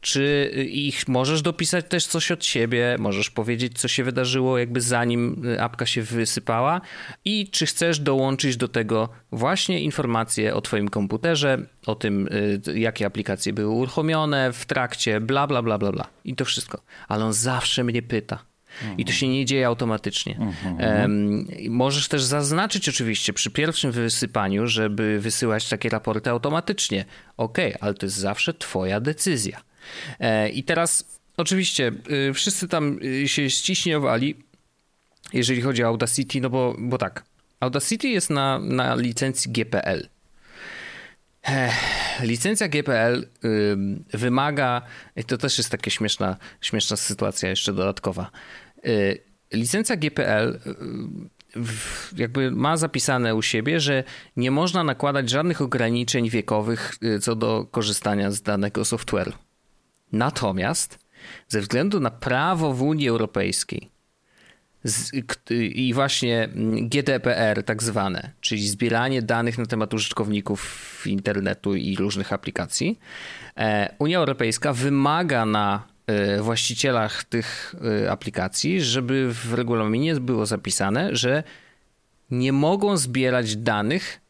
Czy ich możesz dopisać też coś od siebie, możesz powiedzieć, co się wydarzyło, jakby zanim y, apka się wysypała, i czy chcesz dołączyć do tego właśnie informacje o Twoim komputerze, o tym, y, jakie aplikacje były uruchomione w trakcie, bla, bla, bla, bla, bla. I to wszystko. Ale on zawsze mnie pyta. I to się nie dzieje automatycznie. Um, możesz też zaznaczyć oczywiście przy pierwszym wysypaniu, żeby wysyłać takie raporty automatycznie. Ok, ale to jest zawsze Twoja decyzja. E, I teraz oczywiście y, wszyscy tam y, się ściśniowali, jeżeli chodzi o Audacity, no bo, bo tak, Audacity jest na, na licencji GPL. Licencja GPL wymaga, i to też jest taka śmieszna, śmieszna sytuacja jeszcze dodatkowa. Y, licencja GPL jakby ma zapisane u siebie, że nie można nakładać żadnych ograniczeń wiekowych y, co do korzystania z danego software'u. Natomiast ze względu na prawo w Unii Europejskiej z, i właśnie GDPR tak zwane, czyli zbieranie danych na temat użytkowników internetu i różnych aplikacji, e, Unia Europejska wymaga na e, właścicielach tych e, aplikacji, żeby w regulaminie było zapisane, że nie mogą zbierać danych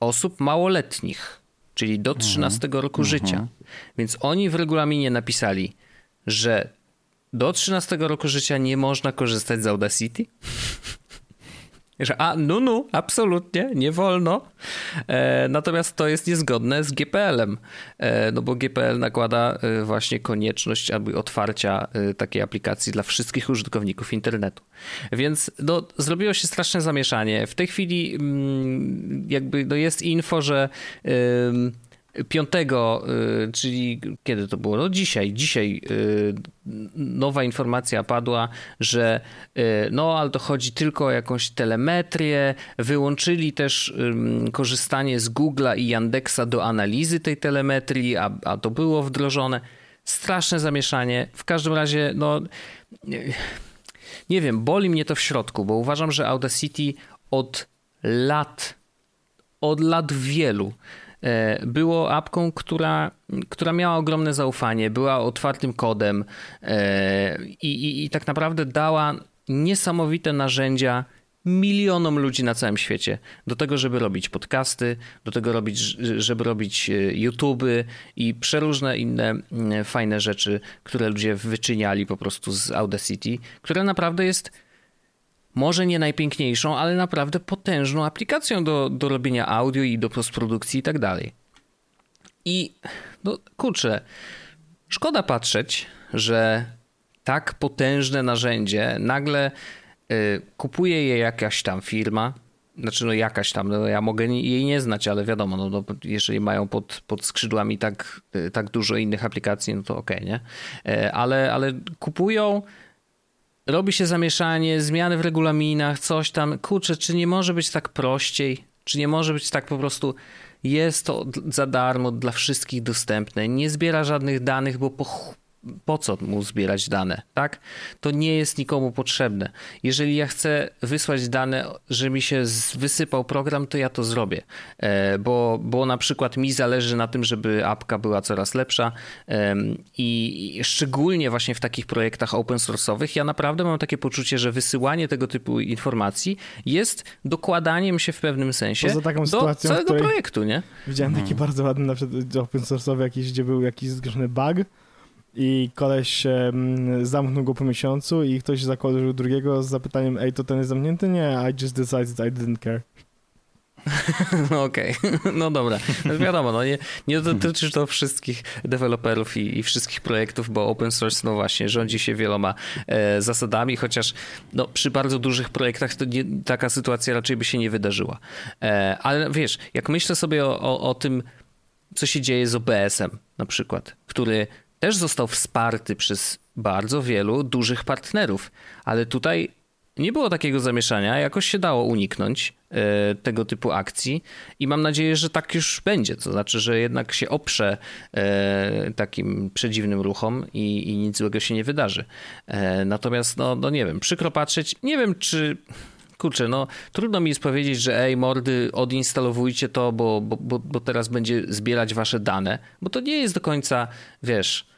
osób małoletnich, czyli do 13 mhm. roku mhm. życia. Więc oni w regulaminie napisali, że do 13 roku życia nie można korzystać z Audacity? A, no, no, absolutnie, nie wolno. E, natomiast to jest niezgodne z GPL-em, e, no bo GPL nakłada e, właśnie konieczność aby otwarcia e, takiej aplikacji dla wszystkich użytkowników internetu. Więc no, zrobiło się straszne zamieszanie. W tej chwili mm, jakby no, jest info, że... 5, y, czyli kiedy to było? No dzisiaj, dzisiaj y, nowa informacja padła, że y, no ale to chodzi tylko o jakąś telemetrię. Wyłączyli też korzystanie z Google'a i Yandexa do analizy tej telemetrii, a, a to było wdrożone. Straszne zamieszanie. W każdym razie, no nie wiem, boli mnie to w środku, bo uważam, że Audacity od lat, od lat wielu było apką, która, która miała ogromne zaufanie, była otwartym kodem e, i, i, i tak naprawdę dała niesamowite narzędzia milionom ludzi na całym świecie do tego, żeby robić podcasty, do tego, robić, żeby robić e, YouTuby i przeróżne inne fajne rzeczy, które ludzie wyczyniali po prostu z Audacity, które naprawdę jest może nie najpiękniejszą, ale naprawdę potężną aplikacją do, do robienia audio i do postprodukcji i tak dalej. I no kurczę, szkoda patrzeć, że tak potężne narzędzie nagle y, kupuje je jakaś tam firma, znaczy no jakaś tam, no ja mogę jej nie znać, ale wiadomo, no, no jeżeli mają pod, pod skrzydłami tak, y, tak dużo innych aplikacji, no to okej, okay, nie? Y, ale, ale kupują robi się zamieszanie, zmiany w regulaminach, coś tam. Kurczę, czy nie może być tak prościej? Czy nie może być tak po prostu jest to za darmo dla wszystkich dostępne, nie zbiera żadnych danych, bo po po co mu zbierać dane, tak? To nie jest nikomu potrzebne. Jeżeli ja chcę wysłać dane, że mi się wysypał program, to ja to zrobię, e, bo, bo na przykład mi zależy na tym, żeby apka była coraz lepsza i szczególnie właśnie w takich projektach open source'owych ja naprawdę mam takie poczucie, że wysyłanie tego typu informacji jest dokładaniem się w pewnym sensie do całego projektu, nie? Widziałem taki hmm. bardzo ładny na przykład open source'owy jakiś, gdzie był jakiś zgrzeszony bug, i koleś um, zamknął go po miesiącu i ktoś zakładał drugiego z zapytaniem, ej, to ten jest zamknięty? Nie, I just decided I didn't care. Okej, okay. no dobra. No wiadomo, no nie, nie dotyczy to wszystkich deweloperów i, i, wszystkich projektów, bo open source, no właśnie, rządzi się wieloma e, zasadami, chociaż no, przy bardzo dużych projektach to nie, taka sytuacja raczej by się nie wydarzyła. E, ale wiesz, jak myślę sobie o, o, o tym, co się dzieje z OBS-em na przykład, który też został wsparty przez bardzo wielu dużych partnerów, ale tutaj nie było takiego zamieszania, jakoś się dało uniknąć e, tego typu akcji i mam nadzieję, że tak już będzie. To znaczy, że jednak się oprze e, takim przedziwnym ruchom i, i nic złego się nie wydarzy. E, natomiast, no, no nie wiem, przykro patrzeć. Nie wiem, czy kurczę, no trudno mi jest powiedzieć, że ej, mordy, odinstalowujcie to, bo, bo, bo, bo teraz będzie zbierać wasze dane, bo to nie jest do końca, wiesz,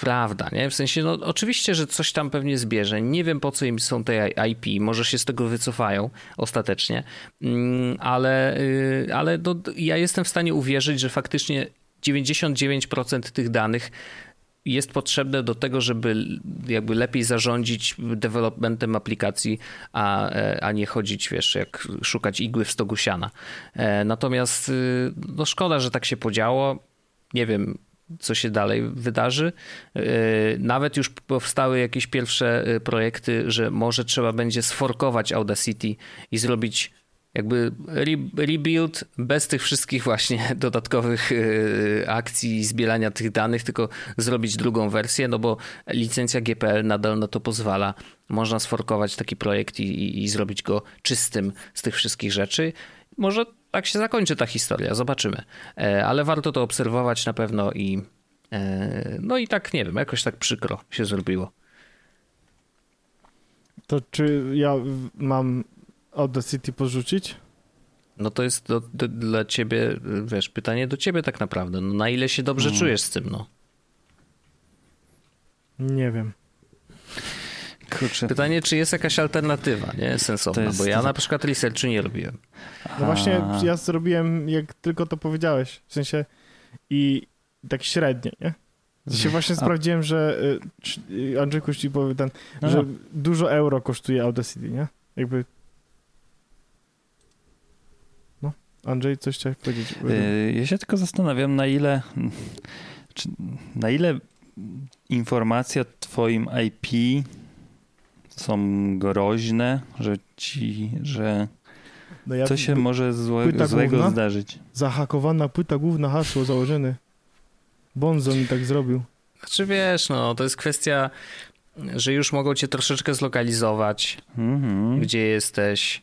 prawda, nie? W sensie, no oczywiście, że coś tam pewnie zbierze. Nie wiem, po co im są te IP. Może się z tego wycofają ostatecznie, mm, ale, y, ale no, ja jestem w stanie uwierzyć, że faktycznie 99% tych danych jest potrzebne do tego, żeby jakby lepiej zarządzić developmentem aplikacji, a, a nie chodzić, wiesz, jak szukać igły w stogu siana. E, natomiast y, no szkoda, że tak się podziało. Nie wiem, co się dalej wydarzy. E, nawet już powstały jakieś pierwsze e, projekty, że może trzeba będzie sforkować Audacity i zrobić jakby rebuild bez tych wszystkich właśnie dodatkowych e, akcji i zbierania tych danych, tylko zrobić drugą wersję, no bo licencja GPL nadal na to pozwala. Można sforkować taki projekt i, i, i zrobić go czystym z tych wszystkich rzeczy. Może tak się zakończy ta historia, zobaczymy. E, ale warto to obserwować na pewno i e, no i tak, nie wiem, jakoś tak przykro się zrobiło. To czy ja mam Audacity porzucić? No to jest do, do, dla ciebie, wiesz, pytanie do ciebie tak naprawdę. No na ile się dobrze hmm. czujesz z tym, no? Nie wiem. Kurczę. Pytanie, czy jest jakaś alternatywa, nie? Sensowna, jest... bo ja na przykład researchu nie robiłem. No właśnie ja zrobiłem, jak tylko to powiedziałeś, w sensie i tak średnio, nie? Się właśnie A... sprawdziłem, że y, y, Andrzejku ci powie ten, no. że dużo euro kosztuje Audacity, nie? Jakby no, Andrzej, coś chciałeś powiedzieć? Y, ja się tylko zastanawiam, na ile na ile informacja o twoim IP są groźne, że ci, że no ja, co się może złe, złego główna, zdarzyć. Zahakowana płyta główna, hasło założone. Bonzo mi tak zrobił. Znaczy wiesz, no to jest kwestia, że już mogą cię troszeczkę zlokalizować, mm-hmm. gdzie jesteś.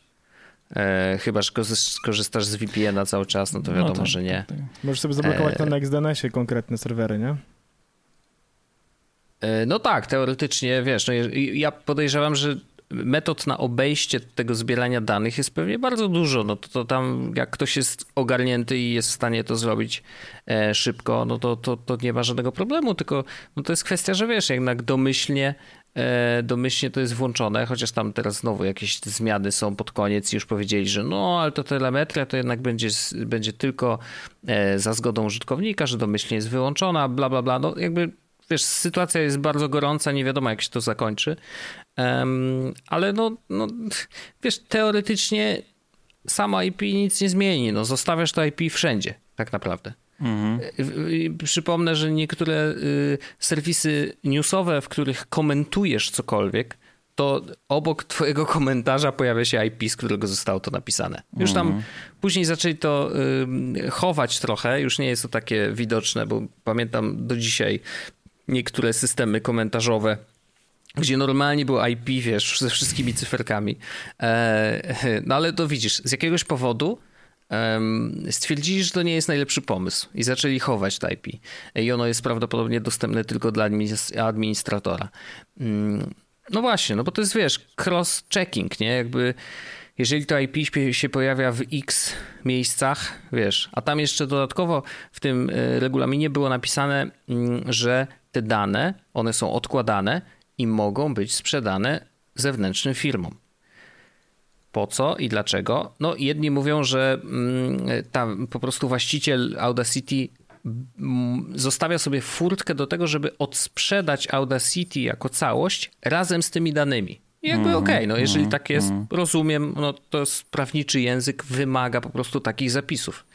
E, chyba, że skorzystasz z VPN-a cały czas, no to wiadomo, no tak, że nie. Tak, tak. Możesz sobie zablokować e... na NextDNS-ie konkretne serwery, nie? E, no tak, teoretycznie, wiesz, no ja podejrzewam, że metod na obejście tego zbierania danych jest pewnie bardzo dużo. No to, to tam, jak ktoś jest ogarnięty i jest w stanie to zrobić e, szybko, no to, to, to nie ma żadnego problemu, tylko no to jest kwestia, że wiesz, jednak domyślnie e, domyślnie to jest włączone, chociaż tam teraz znowu jakieś zmiany są pod koniec i już powiedzieli, że no, ale to telemetria to jednak będzie, będzie tylko za zgodą użytkownika, że domyślnie jest wyłączona, bla, bla, bla. No jakby wiesz, sytuacja jest bardzo gorąca, nie wiadomo jak się to zakończy, um, ale no, no, wiesz, teoretycznie sama IP nic nie zmieni, no zostawiasz to IP wszędzie, tak naprawdę. Mhm. Przypomnę, że niektóre y, serwisy newsowe, w których komentujesz cokolwiek, to obok twojego komentarza pojawia się IP, z którego zostało to napisane. Już tam mhm. później zaczęli to y, chować trochę, już nie jest to takie widoczne, bo pamiętam do dzisiaj niektóre systemy komentarzowe gdzie normalnie było IP, wiesz, ze wszystkimi cyferkami. E, no ale to widzisz, z jakiegoś powodu stwierdzili, że to nie jest najlepszy pomysł i zaczęli chować to IP. I ono jest prawdopodobnie dostępne tylko dla administratora. Mm, no właśnie, no bo to jest, wiesz, cross-checking, nie? Jakby jeżeli to IP się pojawia w X miejscach, wiesz, a tam jeszcze dodatkowo w tym e, regulaminie było napisane, mm, że te dane, one są odkładane i mogą być sprzedane zewnętrznym firmom. Po co i dlaczego? No, jedni mówią, że mm, tam po prostu właściciel Audacity mm, zostawia sobie furtkę do tego, żeby odsprzedać Audacity jako całość razem z tymi danymi. I jakby mm, okej, okay, no jeżeli mm, tak jest, mm. rozumiem, no to jest prawniczy język wymaga po prostu takich zapisów.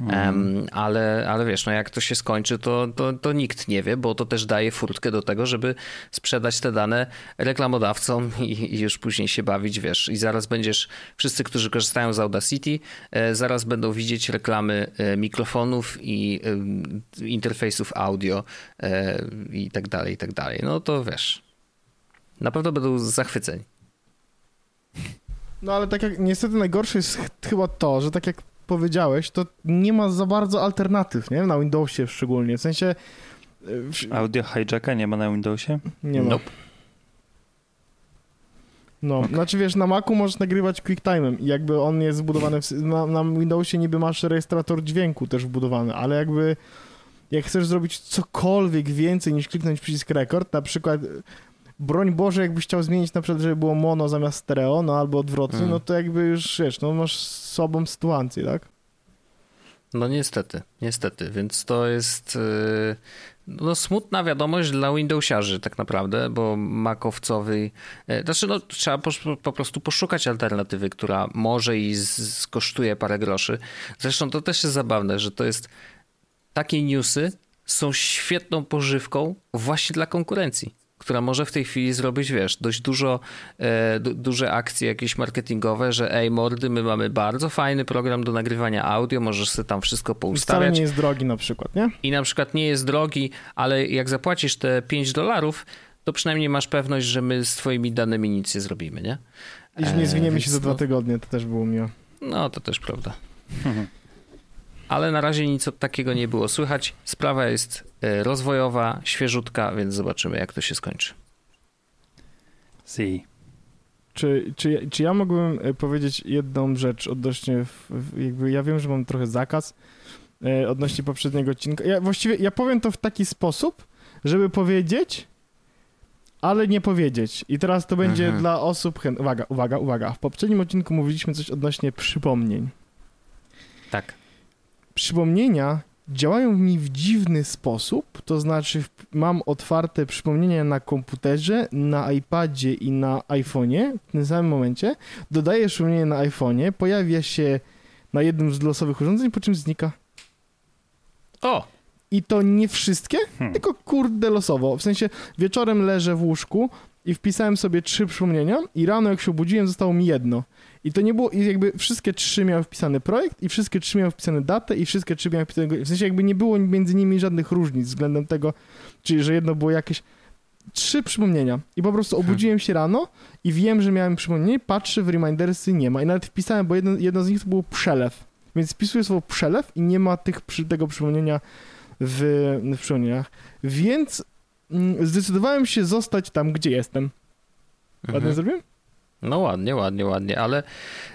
Um, ale, ale wiesz, no jak to się skończy, to, to, to nikt nie wie, bo to też daje furtkę do tego, żeby sprzedać te dane reklamodawcom i, i już później się bawić, wiesz. I zaraz będziesz, wszyscy, którzy korzystają z Audacity, e, zaraz będą widzieć reklamy e, mikrofonów i e, interfejsów audio e, i tak dalej, i tak dalej. No to wiesz na pewno będą zachwyceni. No ale tak jak niestety najgorsze jest chyba to, że tak jak powiedziałeś, to nie ma za bardzo alternatyw, nie? Na Windowsie szczególnie. W sensie. E, Audio hijacka nie ma na Windowsie? Nie ma. Nope. No, okay. znaczy wiesz, na Macu możesz nagrywać QuickTime'em i jakby on jest zbudowany, w, na, na Windowsie niby masz rejestrator dźwięku też wbudowany, ale jakby jak chcesz zrobić cokolwiek więcej niż kliknąć przycisk rekord, na przykład broń Boże, jakbyś chciał zmienić na przykład, żeby było mono zamiast stereo, no albo odwrotnie, mm. no to jakby już, wiesz, no masz słabą sytuację, tak? No niestety, niestety, więc to jest y, no, smutna wiadomość dla Windowsiarzy tak naprawdę, bo makowcowy, y, znaczy no, trzeba po, po, prostu poszukać alternatywy, która może i skosztuje parę groszy. Zresztą to też jest zabawne, że to jest takie newsy są świetną pożywką właśnie dla konkurencji która może w tej chwili zrobić, wiesz, dość dużo, e, du, duże akcje jakieś marketingowe, że ej mordy, my mamy bardzo fajny program do nagrywania audio, możesz sobie tam wszystko poustawiać. Wcale nie jest drogi na przykład, nie? I na przykład nie jest drogi, ale jak zapłacisz te 5 dolarów, to przynajmniej masz pewność, że my z twoimi danymi nic nie zrobimy, nie? I że nie zwiniemy e, się za dwa tygodnie, to też było miło. No, to też prawda. ale na razie nic od takiego nie było słychać. Sprawa jest e, rozwojowa, świeżutka, więc zobaczymy, jak to się skończy. Si. Czy, czy, czy ja mógłbym e, powiedzieć jedną rzecz odnośnie, jakby ja wiem, że mam trochę zakaz e, odnośnie poprzedniego odcinka. Ja właściwie ja powiem to w taki sposób, żeby powiedzieć, ale nie powiedzieć. I teraz to będzie mhm. dla osób chętnych. Uwaga, uwaga, uwaga. W poprzednim odcinku mówiliśmy coś odnośnie przypomnień. Tak przypomnienia działają mi w dziwny sposób, to znaczy mam otwarte przypomnienia na komputerze, na iPadzie i na iPhone'ie w tym samym momencie, dodaję przypomnienie na iPhone'ie, pojawia się na jednym z losowych urządzeń, po czym znika. O! I to nie wszystkie, hmm. tylko kurde losowo. W sensie wieczorem leżę w łóżku i wpisałem sobie trzy przypomnienia i rano jak się obudziłem zostało mi jedno. I to nie było, i jakby wszystkie trzy miały wpisany projekt i wszystkie trzy miały wpisane datę i wszystkie trzy miały wpisane, w sensie jakby nie było między nimi żadnych różnic względem tego, czyli że jedno było jakieś trzy przypomnienia i po prostu obudziłem się rano i wiem, że miałem przypomnienie, patrzę w remindersy nie ma i nawet wpisałem, bo jedno, jedno z nich to było przelew, więc wpisuję słowo przelew i nie ma tych, tego przypomnienia w, w przypomnieniach, więc mm, zdecydowałem się zostać tam, gdzie jestem. Ładnie mhm. zrobiłem? No ładnie, ładnie, ładnie, ale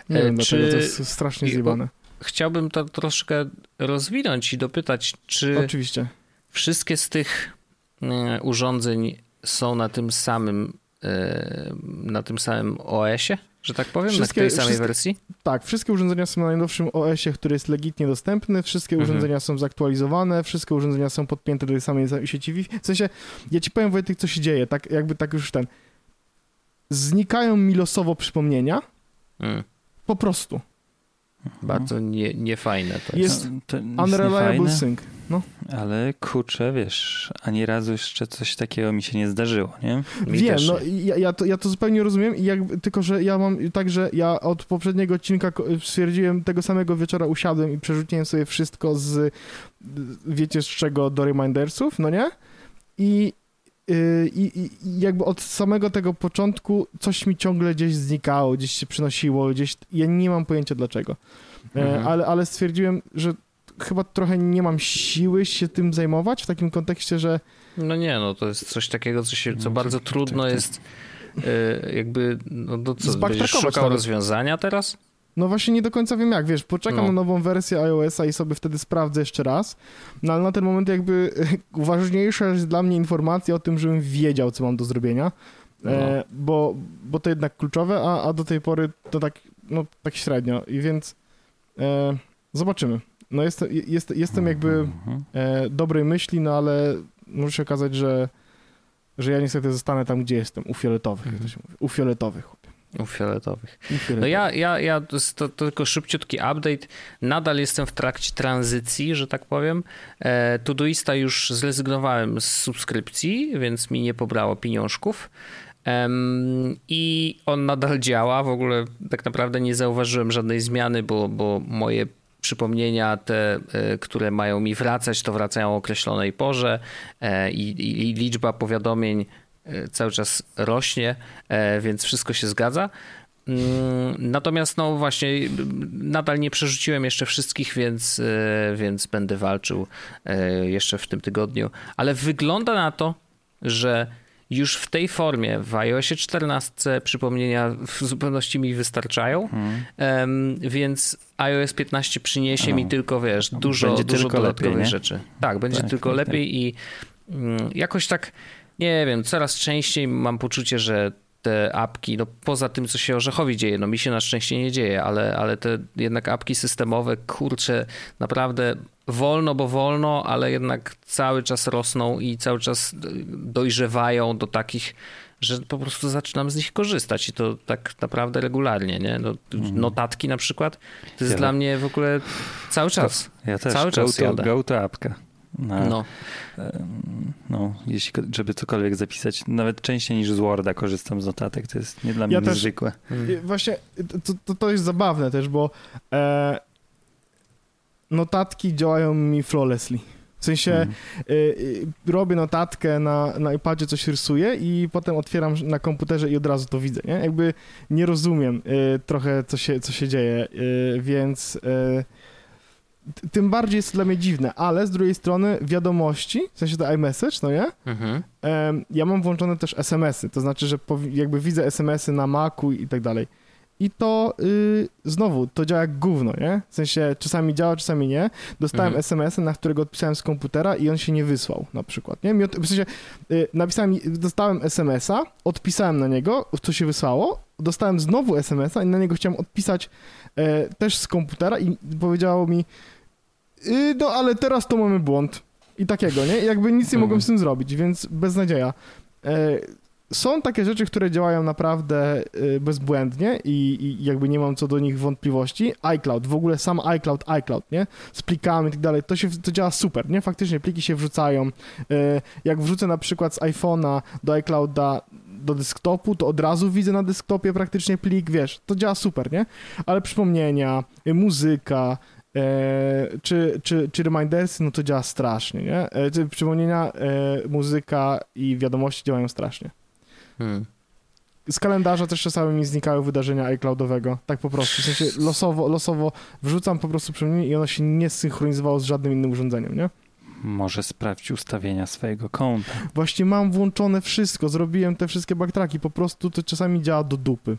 nie wiem, czy... to jest strasznie zjebane. Chciałbym to troszkę rozwinąć i dopytać, czy Oczywiście. wszystkie z tych e, urządzeń są na tym samym e, na tym samym OS-ie, że tak powiem, wszystkie, na tej samej wersji? Tak, wszystkie urządzenia są na najnowszym OS-ie, który jest legitnie dostępny, wszystkie mhm. urządzenia są zaktualizowane, wszystkie urządzenia są podpięte do tej samej sieci Wi-Fi. W sensie, ja ci powiem Wojtek, co się dzieje, tak jakby tak już ten znikają mi losowo przypomnienia. Mm. Po prostu. Bardzo nie, niefajne to jest. Jest to unreliable sync. No. Ale kurczę, wiesz, ani razu jeszcze coś takiego mi się nie zdarzyło, nie? Mi Wiem, no ja, ja, to, ja to zupełnie rozumiem jak, tylko, że ja mam tak, że ja od poprzedniego odcinka stwierdziłem, tego samego wieczora usiadłem i przerzuciłem sobie wszystko z wiecie z czego do remindersów, no nie? I I, I, jakby od samego tego początku coś mi ciągle gdzieś znikało, gdzieś się przynosiło, gdzieś. Ja nie mam pojęcia dlaczego. E, mhm. Ale, ale stwierdziłem, że chyba trochę nie mam siły się tym zajmować w takim kontekście, że. No nie, no to jest coś takiego, co, się, co no, bardzo trudno jest. E, jakby, no to co, będziesz szukał rozwiązania teraz? No właśnie nie do końca wiem jak, wiesz, poczekam no. na nową wersję iOS-a i sobie wtedy sprawdzę jeszcze raz, no ale na ten moment jakby ważniejsza jest dla mnie informacja o tym, żebym wiedział, co mam do zrobienia, no. e, bo, bo to jednak kluczowe, a, a do tej pory to tak, no tak średnio i więc e, zobaczymy. No jest, jest, jestem jakby mhm. e, dobrej myśli, no ale może się okazać, że że ja niestety zostanę tam, gdzie jestem, u fioletowych, jak to się mówi. U fioletowych. U fioletowych. No ja, ja, ja to, to, tylko szybciutki update. Nadal jestem w trakcie tranzycji, że tak powiem. E, Todoista już zrezygnowałem z subskrypcji, więc mi nie pobrało pieniążków. I on nadal działa. W ogóle tak naprawdę nie zauważyłem żadnej zmiany, bo, bo moje przypomnienia, te, e, które mają mi wracać, to wracają o określonej porze e, i, i, i liczba powiadomień cały czas rośnie, więc wszystko się zgadza. Mm, natomiast no właśnie nadal nie przerzuciłem jeszcze wszystkich, więc, więc będę walczył jeszcze w tym tygodniu. Ale wygląda na to, że już w tej formie w iOSie 14 przypomnienia w zupełności mi wystarczają, hmm. więc iOS 15 przyniesie mi tylko, wiesz, dużo, będzie dużo tylko dodatkowych lepiej, rzeczy. Tak, będzie tak, tylko lepiej tak. i mm, jakoś tak, nie wiem, coraz częściej mam poczucie, że te apki, no poza tym, co się Orzechowi dzieje, no mi się na szczęście nie dzieje, ale, ale te jednak apki systemowe, kurczę, naprawdę wolno, bo wolno, ale jednak cały czas rosną i cały czas dojrzewają do takich, że po prostu zaczynam z nich korzystać i to tak naprawdę regularnie, nie? No, mhm. notatki na przykład, to jest ja dla mnie w ogóle cały czas. Ja też, cały czas go to, go to apka. Na, no. no, jeśli, żeby cokolwiek zapisać, nawet częściej niż z Worda korzystam z notatek, to jest nie dla mnie ja niezwykłe. Też, właśnie to, to, to, jest zabawne też, bo e, notatki działają mi flawlessly. W sensie y, y, robię notatkę na, na iPadzie, coś rysuję i potem otwieram na komputerze i od razu to widzę, nie? Jakby nie rozumiem y, trochę, co się, co się dzieje, y, więc y, tym bardziej jest to dla mnie dziwne, ale z drugiej strony wiadomości, w sensie to iMessage, no nie? Mhm. ja mam włączone też SMS-y, to znaczy, że jakby widzę SMS-y na Macu i tak dalej. I to yy, znowu, to działa jak gówno, nie? W sensie czasami działa, czasami nie. Dostałem mhm. SMS-a, na którego odpisałem z komputera i on się nie wysłał na przykład, nie? W sensie yy, napisałem, dostałem SMS-a, odpisałem na niego, to się wysłało, dostałem znowu SMS-a i na niego chciałem odpisać yy, też z komputera i powiedziało mi yy, no ale teraz to mamy błąd. I takiego, nie? Jakby nic nie mogłem z tym zrobić, więc beznadzieja. Yy, są takie rzeczy, które działają naprawdę y, bezbłędnie i, i, jakby nie mam co do nich wątpliwości. iCloud, w ogóle sam iCloud, iCloud, nie? Z plikami i tak dalej, to, się, to działa super, nie? Faktycznie pliki się wrzucają. Y, jak wrzucę na przykład z iPhone'a do iClouda do desktopu, to od razu widzę na desktopie praktycznie plik, wiesz, to działa super, nie? Ale przypomnienia, y, muzyka, E, czy, czy, czy Remindersy, no to działa strasznie, nie? E, czy przypomnienia, e, muzyka i wiadomości działają strasznie. Hmm. Z kalendarza też czasami mi znikały wydarzenia iCloudowego, tak po prostu, w sensie losowo, losowo wrzucam po prostu przemienienie i ono się nie synchronizowało z żadnym innym urządzeniem, nie? Może sprawdź ustawienia swojego konta. Właśnie mam włączone wszystko, zrobiłem te wszystkie backtracki, po prostu to czasami działa do dupy.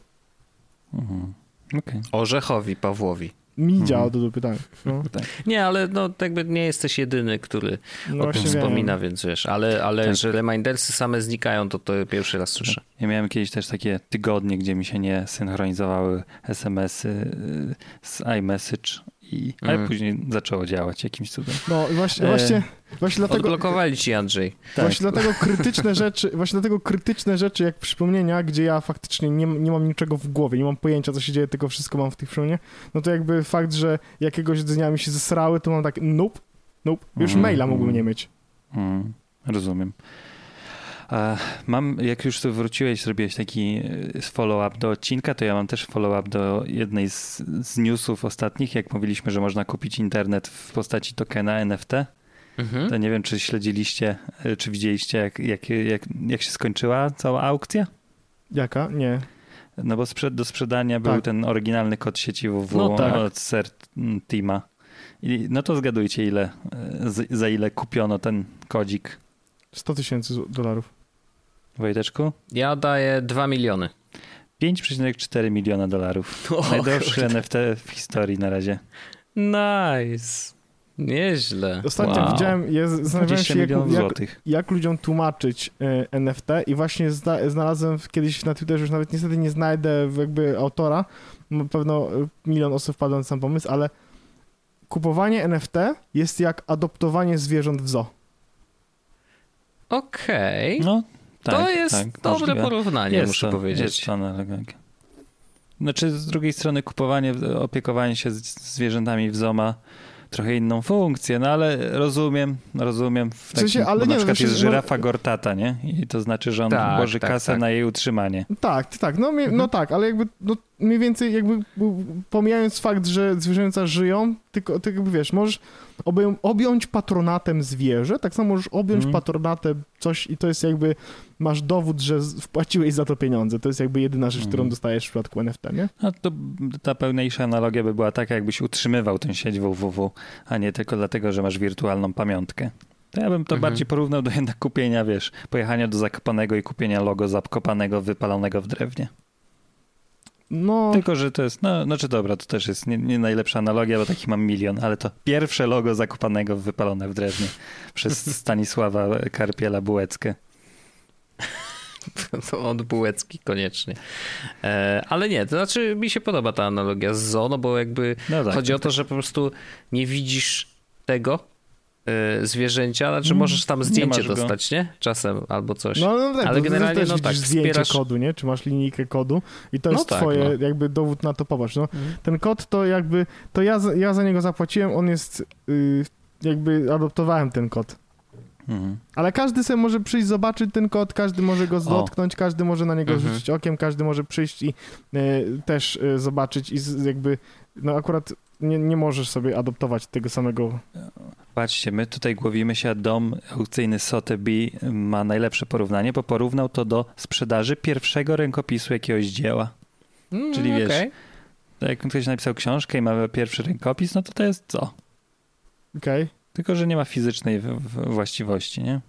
Mhm. Okay. Orzechowi Pawłowi mi mhm. działa do dupy, tak. No. tak. Nie, ale no jakby nie jesteś jedyny, który no o tym wspomina, wiem. więc wiesz, ale, ale tak. że remindersy same znikają, to to pierwszy raz słyszę. Ja miałem kiedyś też takie tygodnie, gdzie mi się nie synchronizowały SMS-y y, z iMessage i, ale mm. później zaczęło działać jakimś cudem. No właśnie, e... właśnie, właśnie dlatego... Odblokowali ci, Andrzej. Tak. Właśnie dlatego krytyczne rzeczy, właśnie dlatego krytyczne rzeczy jak przypomnienia, gdzie ja faktycznie nie, nie mam niczego w głowie, nie mam pojęcia, co się dzieje, tylko wszystko mam w tych przypomnieniach, no to jakby fakt, że jakiegoś dnia mi się zesrały, to mam tak nope, nope, już mm. maila mógłbym nie mieć. Mm. Rozumiem. Mam, jak już tu wróciłeś, zrobiłeś taki e, follow-up do odcinka, to ja mam też follow-up do jednej z, z newsów ostatnich, jak mówiliśmy, że można kupić internet w postaci tokena NFT. Mhm. To nie wiem, czy śledziliście, e, czy widzieliście, jak, jak, jak, jak się skończyła cała aukcja? Jaka? Nie. No bo sprzed, do sprzedania tak. był ten oryginalny kod sieci WW no tak. od. I, no to zgadujcie, ile, e, za ile kupiono ten kodzik. 100 tysięcy dolarów. Wojteczku? Ja daję 2 miliony. 5,4 miliona dolarów. O, Najdroższy kurde. NFT w historii na razie. Nice. Nieźle. Ostatnio wow. widziałem, ja zastanawiałem się, jak, jak, jak, ludziom tłumaczyć y, e, NFT i właśnie zda, znalazłem kiedyś na Twitterze, już nawet niestety nie znajdę jakby autora, pewno e, milion osób wpadło na sam pomysł, ale kupowanie NFT jest jak adoptowanie zwierząt w zoo. Okej. Okay. No, Tak, to jest tak, dobre możliwe. porównanie, jest muszę to, powiedzieć. Jest to Znaczy, z drugiej strony kupowanie, opiekowanie się zwierzętami w ZOMA trochę inną funkcję, no ale rozumiem, rozumiem. W, takim, w sensie, ale nie, na przykład jest żyrafa no... gortata, nie? I to znaczy, że on tak, tak, kasę tak. na jej utrzymanie. Tak, tak, no, mhm. no tak, ale jakby no, mniej więcej jakby pomijając fakt, że zwierzęta żyją, tylko, tylko jakby wiesz, możesz obją, objąć patronatem zwierzę, tak samo możesz objąć mm. patronatem coś i to jest jakby, masz dowód, że wpłaciłeś za to pieniądze. To jest jakby jedyna rzecz, mm. którą dostajesz w przypadku NFT, nie? No to ta pełniejsza analogia by była taka, jakbyś utrzymywał ten sieć www, a nie tylko dlatego, że masz wirtualną pamiątkę. To ja bym to mhm. bardziej porównał do jednak kupienia, wiesz, pojechania do Zakopanego i kupienia logo Zakopanego wypalonego w drewnie. No. Tylko, że to jest, no, znaczy dobra, to też jest nie, nie, najlepsza analogia, bo takich mam milion, ale to pierwsze logo zakopanego wypalone w drewnie przez Stanisława Karpiela Bułeckę. To od Bułecki koniecznie. E, ale nie, to znaczy mi się podoba ta analogia z Zo, no bo jakby no tak, chodzi o to, tak. że po prostu nie widzisz tego, zwierzęcia, znaczy mm, możesz tam zdjęcie nie dostać, nie? Czasem albo coś. No, no tak, ale generalnie no tak, zdjęcie wspierasz... kodu, nie? Czy masz linijkę kodu i to no jest tak, twoje no. jakby dowód na to, popatrz, no. Mm. Ten kod to jakby, to ja, ja za niego zapłaciłem, on jest, yy, jakby adoptowałem ten kod. Mhm. Ale każdy sobie może przyjść, zobaczyć ten kod, każdy może go dotknąć, każdy może na niego mhm. rzucić okiem, każdy może przyjść i y, też y, zobaczyć i z, jakby, no akurat nie, nie możesz sobie adoptować tego samego. Patrzcie, my tutaj głowimy się, dom aukcyjny Sotheby ma najlepsze porównanie, bo porównał to do sprzedaży pierwszego rękopisu jakiegoś dzieła. Mm, Czyli wiesz, okay. jak ktoś napisał książkę i ma pierwszy rękopis, no to to jest co? Okej. Okay. Tylko, że nie ma fizycznej właściwości, nie?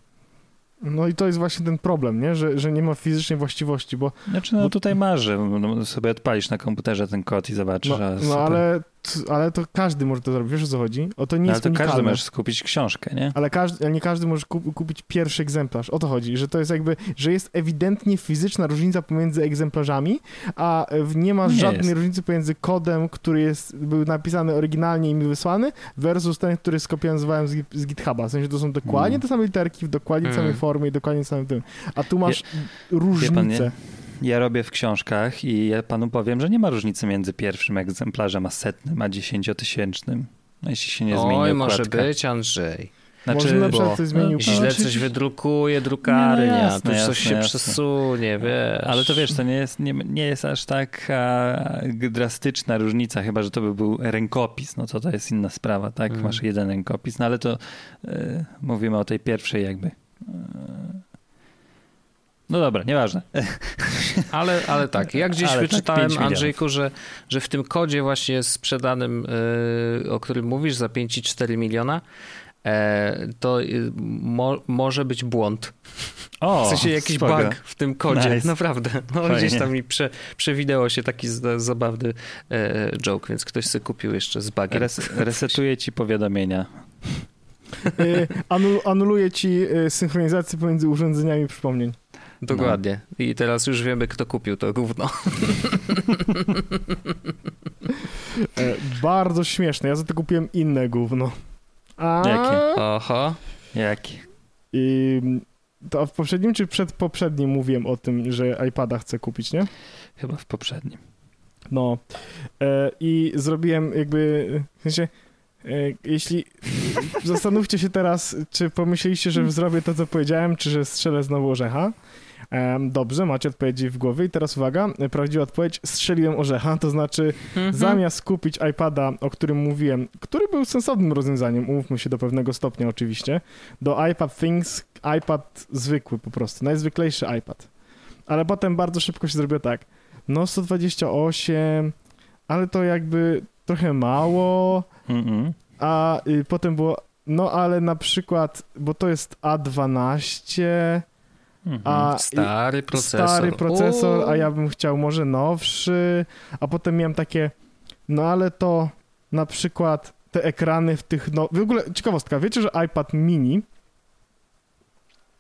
No i to jest właśnie ten problem, nie? Że, że nie ma fizycznej właściwości, bo... Znaczy, no bo... tutaj marzy, no, sobie odpalisz na komputerze ten kod i zobaczysz, no, no ale ale to każdy może to zrobić. Wiesz o co chodzi? O to nie no, jest ale to każdy może kupić książkę, nie? Ale każdy, nie każdy może kupić pierwszy egzemplarz. O to chodzi, że to jest jakby, że jest ewidentnie fizyczna różnica pomiędzy egzemplarzami, a nie ma nie żadnej jest. różnicy pomiędzy kodem, który jest, był napisany oryginalnie i mi wysłany, versus ten, który skopiowałem z, z GitHuba. W sensie to są dokładnie hmm. te same literki, w dokładnie hmm. samej formie i dokładnie samym tym. A tu masz Je, różnicę ja robię w książkach i ja panu powiem, że nie ma różnicy między pierwszym egzemplarzem a setnym, a dziesięciotysięcznym. No, jeśli się nie Oj, zmieni Oj, może być, Andrzej. Znaczy, Może bo coś zmienił. źle coś wydrukuje drukarnia, nie, no jasne, tu coś jasne, się jasne. przesunie, wiesz. Ale to wiesz, to nie jest, nie, nie jest aż tak drastyczna różnica, chyba, że to by był rękopis, no to to jest inna sprawa, tak? Mm. Masz jeden rękopis, no ale to y, mówimy o tej pierwszej jakby y, no dobra, nieważne. Ale, ale tak, ja gdzieś ale tak, wyczytałem, tak, Andrzejku, że, że w tym kodzie właśnie sprzedanym, yy, o którym mówisz, za 5,4 miliona, e, to y, mo, może być błąd. O, w sensie jakiś spoko. bug w tym kodzie, nice. naprawdę. No, gdzieś tam mi prze, przewideło się taki zabawny e, joke, więc ktoś sobie kupił jeszcze z bugiem. Res, resetuje ci powiadomienia. E, anul, anuluje ci synchronizację pomiędzy urządzeniami przypomnień. Dokładnie. No. I teraz już wiemy, kto kupił to gówno. e, bardzo śmieszne. Ja za to kupiłem inne gówno. A... Jakie? Oho. Jakie? I to w poprzednim czy przed poprzednim mówiłem o tym, że iPada chcę kupić, nie? Chyba w poprzednim. No. E, I zrobiłem jakby, w sensie, e, jeśli zastanówcie się teraz, czy pomyśleliście, że zrobię to, co powiedziałem, czy że strzelę znowu orzecha. Dobrze, macie odpowiedzi w głowie i teraz uwaga, prawdziwa odpowiedź, strzeliłem orzecha, to znaczy mhm. zamiast kupić iPada, o którym mówiłem, który był sensownym rozwiązaniem, umówmy się do pewnego stopnia oczywiście, do iPad Things, iPad zwykły po prostu, najzwyklejszy iPad. Ale potem bardzo szybko się zrobiło tak, no 128, ale to jakby trochę mało, mm a y, potem było, no ale na przykład, bo to jest A12, a stary procesor. Stary procesor, a ja bym chciał może nowszy, a potem miałem takie, no ale to na przykład te ekrany w tych, no w ogóle ciekawostka, wiecie, że iPad mini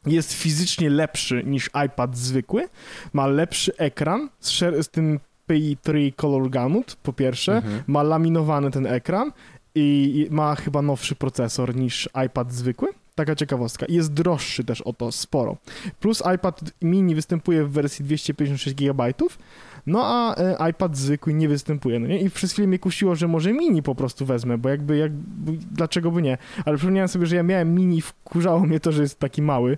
jest fizycznie lepszy niż iPad zwykły, ma lepszy ekran z, z tym PI3 Color Gamut, po pierwsze, mhm. ma laminowany ten ekran i ma chyba nowszy procesor niż iPad zwykły. Taka ciekawostka. Jest droższy też o to sporo. Plus iPad mini występuje w wersji 256 GB, no a e, iPad zwykły nie występuje, no nie? I przez chwilę mnie kusiło, że może mini po prostu wezmę, bo jakby, jak, dlaczego by nie? Ale przypomniałem sobie, że ja miałem mini, wkurzało mnie to, że jest taki mały,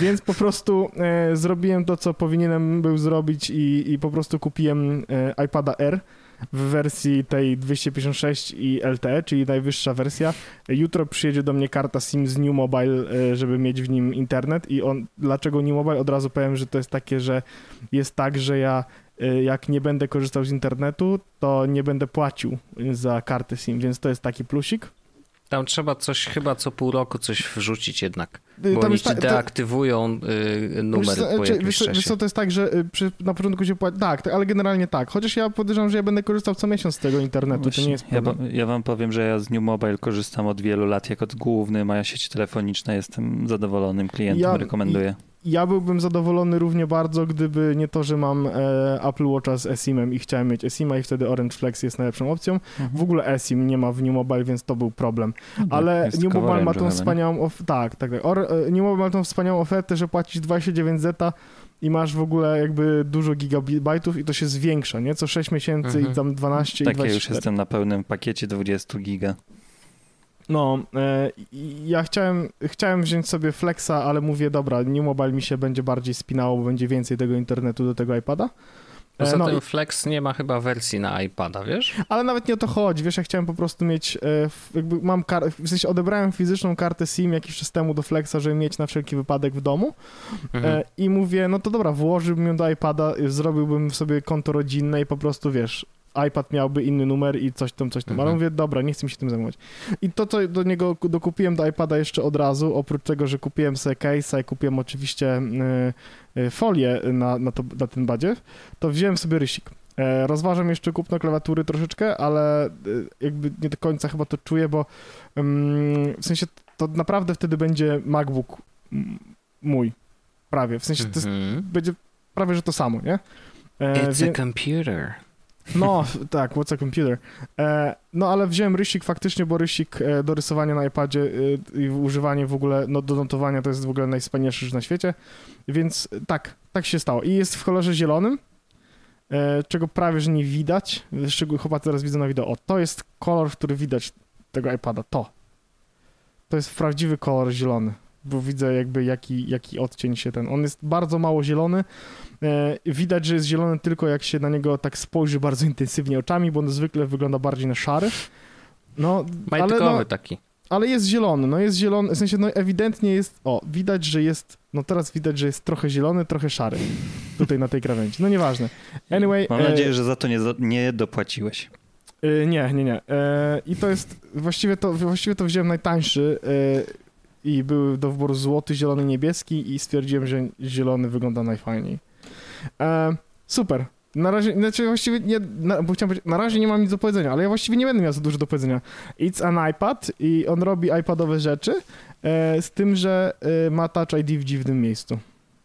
więc po prostu e, zrobiłem to, co powinienem był zrobić i, i po prostu kupiłem e, iPada R, w wersji tej 256 i LTE, czyli najwyższa wersja. Jutro przyjedzie do mnie karta SIM z New Mobile, e, żeby mieć w nim internet i on, dlaczego New Mobile? Od razu powiem, że to jest takie, że jest tak, że ja e, jak nie będę korzystał z internetu, to nie będę płacił za kartę SIM, więc to jest taki plusik. Tam trzeba coś chyba co pół roku coś wrzucić jednak. Y, bo Tam oni ci deaktywują to... numer wiesz, po czy, wiesz, wiesz co, to jest tak, że y, przy, na początku się płaci... Tak, ale generalnie tak. Chociaż ja podejrzewam, że ja będę korzystał co miesiąc z tego internetu, Właśnie, to nie jest problem. Ja, ja wam powiem, że ja z New Mobile korzystam od wielu lat jako główny, moja sieć telefoniczna, jestem zadowolonym klientem, ja, rekomenduję ja byłbym zadowolony równie bardzo, gdyby nie to, że mam e, Apple Watcha z eSIM-em i chciałem mieć eSIM-a i wtedy Orange Flex jest najlepszą opcją. Mhm. W ogóle eSIM nie ma w New Mobile, więc to był problem. Tak, Ale New Mobile ma tą wspaniałą of- tak, tak, tak. Or, e, New Mobile ma tą wspaniałą ofertę, że płacisz 29 zeta i masz w ogóle jakby dużo gigabajtów i to się zwiększa, nie? Co 6 miesięcy mhm. i tam 12 tak, i 24. ja już jestem na pełnym pakiecie 20 giga. No, e, ja chciałem, chciałem wziąć sobie Flexa, ale mówię, dobra, New Mobile mi się będzie bardziej spinało, bo będzie więcej tego internetu do tego iPada. Poza no, tym Flex nie ma chyba wersji na iPada, wiesz? Ale nawet nie o to chodzi, wiesz, ja chciałem po prostu mieć, e, jakby mam kartę, w sensie odebrałem fizyczną kartę SIM jakiś czas temu do Flexa, żeby mieć na wszelki wypadek w domu mhm. E, i mówię, no to dobra, włożyłbym ją do iPada, zrobiłbym sobie konto rodzinne i po prostu, wiesz, iPad miałby inny numer i coś tam, coś tam. Mhm. Ale mówię, dobra, nie chcę mi się tym zajmować. I to, co do niego dokupiłem do iPada jeszcze od razu, oprócz tego, że kupiłem sobie case'a i kupiłem oczywiście y, y, folię na, na, to, na ten badzie, to wziąłem sobie rysik. E, rozważam jeszcze kupno klawiatury troszeczkę, ale y, jakby nie do końca chyba to czuję, bo w sensie to naprawdę wtedy będzie MacBook mój. Prawie. W sensie to jest, mhm. będzie prawie, że to samo, nie? E, It's a computer. No, tak, what's a computer. E, no, ale wziąłem rysik faktycznie, bo rysik e, do rysowania na iPadzie e, i używanie w ogóle, no do notowania to jest w ogóle najwspanialsze rzecz na świecie, więc tak, tak się stało. I jest w kolorze zielonym, e, czego prawie, że nie widać, szczególnie chyba teraz widzę na wideo. O, to jest kolor, który widać tego iPada, to. To jest prawdziwy kolor zielony bo widzę jakby jaki, jaki odcień się ten. On jest bardzo mało zielony. E, widać, że jest zielony tylko jak się na niego tak spojrzy bardzo intensywnie oczami, bo on zwykle wygląda bardziej na szary. No, Majtkowy ale, no, taki. Ale jest zielony, no jest zielony, w sensie no ewidentnie jest, o, widać, że jest, no teraz widać, że jest trochę zielony, trochę szary tutaj na tej krawędzi. No nieważne. Anyway. Mam e, nadzieję, że za to nie, nie dopłaciłeś. E, nie, nie, nie. E, I to jest, właściwie to, właściwie to wziąłem najtańszy, e, i były do wyboru złoty, zielony, niebieski i stwierdziłem, że zielony wygląda najfajniej. E, super. Na razie, znaczy właściwie nie, na, bo chciałem powiedzieć, na razie nie mam nic do powiedzenia, ale ja właściwie nie będę miał za dużo do powiedzenia. It's an iPad i on robi iPadowe rzeczy, e, z tym, że e, ma Touch ID w dziwnym miejscu.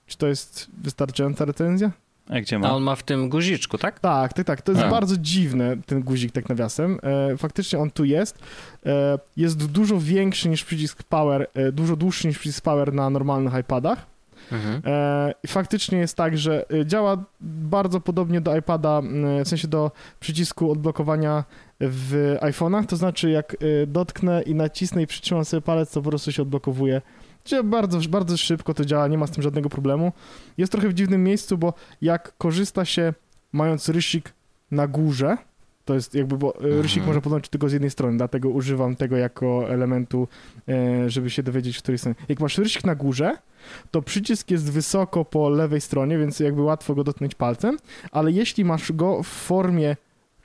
Czy to jest wystarczająca recenzja? A gdzie ma? A on ma w tym guziczku, tak? Tak, tak, tak. To jest A. bardzo dziwne, ten guzik tak nawiasem. E, faktycznie on tu jest. E, jest dużo większy niż przycisk power, e, dużo dłuższy niż przycisk power na normalnych iPadach. Mhm. E, I faktycznie jest tak, że e, działa bardzo podobnie do iPada, w sensie do przycisku odblokowania w iPhone'ach, to znaczy jak dotknę i nacisnę i przytrzymam sobie palec, to po prostu się odblokowuje gdzie bardzo, bardzo szybko to działa, nie ma z tym żadnego problemu. Jest trochę w dziwnym miejscu, bo jak korzysta się mając rysik na górze, to jest jakby, bo e, mhm. rysik można podłączyć tylko z jednej strony, dlatego używam tego jako elementu, e, żeby się dowiedzieć, w której stronie. Jak masz rysik na górze, to przycisk jest wysoko po lewej stronie, więc jakby łatwo go dotknąć palcem, ale jeśli masz go w formie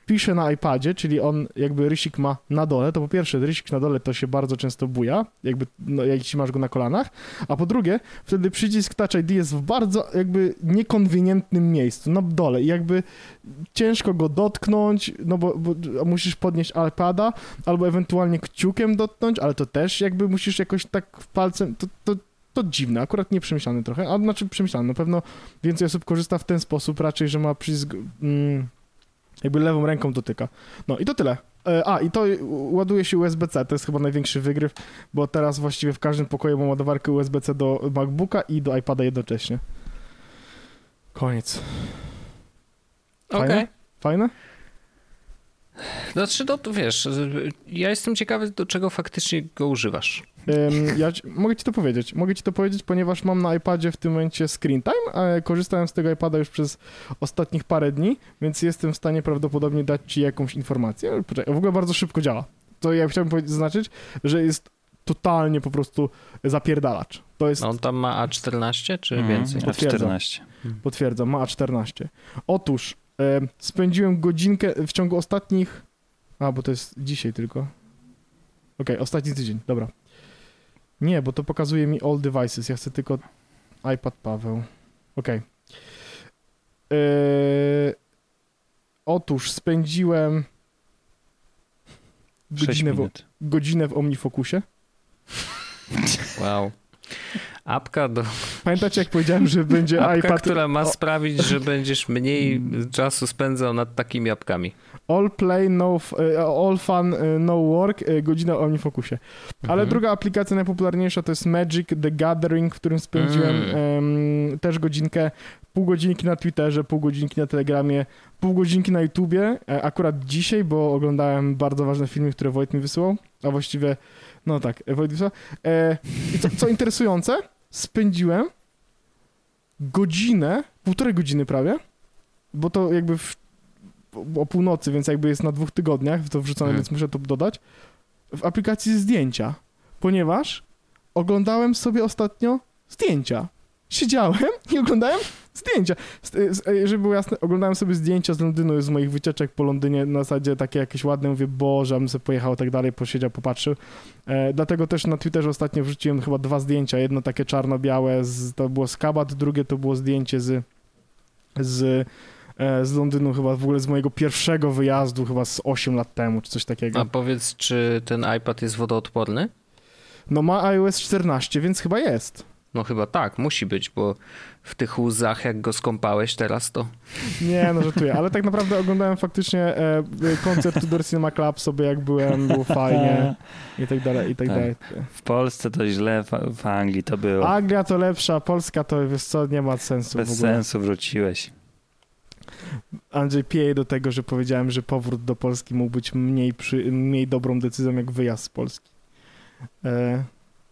pisze na iPadzie, czyli on jakby rysik ma na dole, to po pierwsze rysik na dole to się bardzo często buja, jakby no, jeśli masz go na kolanach, a po drugie wtedy przycisk Touch ID jest w bardzo jakby niekonwenientnym miejscu, na dole. I jakby ciężko go dotknąć, no bo, bo musisz podnieść iPada albo ewentualnie kciukiem dotknąć, ale to też jakby musisz jakoś tak palcem, to, to to dziwne, akurat nieprzemyślane trochę, a znaczy przemyślane, na pewno więcej osób korzysta w ten sposób raczej, że ma przycisk mm, jakby lewą ręką dotyka. No i to tyle. E, a, i to ładuje się USB-C, to jest chyba największy wygryw, bo teraz właściwie w każdym pokoju mam ładowarkę USB-C do MacBooka i do iPada jednocześnie. Koniec. Fajne? Okay. Fajne? Znaczy, no to wiesz, ja jestem ciekawy, do czego faktycznie go używasz. ja mogę ci to powiedzieć. Mogę ci to powiedzieć, ponieważ mam na iPadzie w tym momencie screen time, a korzystałem z tego iPada już przez ostatnich parę dni, więc jestem w stanie prawdopodobnie dać ci jakąś informację. Poczekaj, w ogóle bardzo szybko działa. To ja chciałbym zaznaczyć, że jest totalnie po prostu zapierdalacz. To jest... On tam ma A14 czy mm, więcej? Potwierdzam. A14. Potwierdzam, ma A14. Otóż spędziłem godzinkę w ciągu ostatnich... A, bo to jest dzisiaj tylko. Okej, okay, ostatni tydzień, dobra. Nie, bo to pokazuje mi all devices. Ja chcę tylko iPad Paweł. Okej. Okay. E, otóż spędziłem godzinę w, godzinę w OmniFocusie. Wow. Apka do... Pamiętacie, jak powiedziałem, że będzie Apka, iPad... która ma sprawić, że będziesz mniej czasu spędzał nad takimi apkami. All play, no, e, all fun, e, no work, e, godzina o OmniFocusie. Ale mhm. druga aplikacja najpopularniejsza to jest Magic The Gathering, w którym spędziłem mm. też godzinkę, pół godzinki na Twitterze, pół godzinki na Telegramie, pół godzinki na YouTubie. Akurat dzisiaj, bo oglądałem bardzo ważne filmy, które Wojt mi wysłał, a właściwie, no tak, Wojt wysłał. I co, co interesujące, spędziłem godzinę, półtorej godziny prawie, bo to jakby w, o północy, więc jakby jest na dwóch tygodniach, to wrzucone, hmm. więc muszę to dodać, w aplikacji zdjęcia, ponieważ oglądałem sobie ostatnio zdjęcia. Siedziałem i oglądałem zdjęcia. Żeby było jasne, oglądałem sobie zdjęcia z Londynu, z moich wycieczek po Londynie, na zasadzie takie jakieś ładne, mówię, boże, bym sobie pojechał tak dalej, posiedział, popatrzył. E, dlatego też na Twitterze ostatnio wrzuciłem chyba dwa zdjęcia, jedno takie czarno-białe, z, to było z Kabat, drugie to było zdjęcie z, z e, z Londynu chyba w ogóle z mojego pierwszego wyjazdu chyba z 8 lat temu, czy coś takiego. A powiedz, czy ten iPad jest wodoodporny? No ma iOS 14, więc chyba jest. No chyba tak, musi być, bo w tych łzach, jak go skąpałeś teraz, to... Nie, no żartuję, ale tak naprawdę oglądałem faktycznie e, koncert Tudor Cinema Club sobie, jak byłem, było fajnie i tak dalej, i tak, tak. dalej. W Polsce to źle, w, Anglii to było. Anglia to lepsza, Polska to, wiesz co, nie ma sensu Bez sensu wróciłeś. Andrzej pieje do tego, że powiedziałem, że powrót do Polski mógł być mniej, przy, mniej dobrą decyzją, jak wyjazd z Polski. E,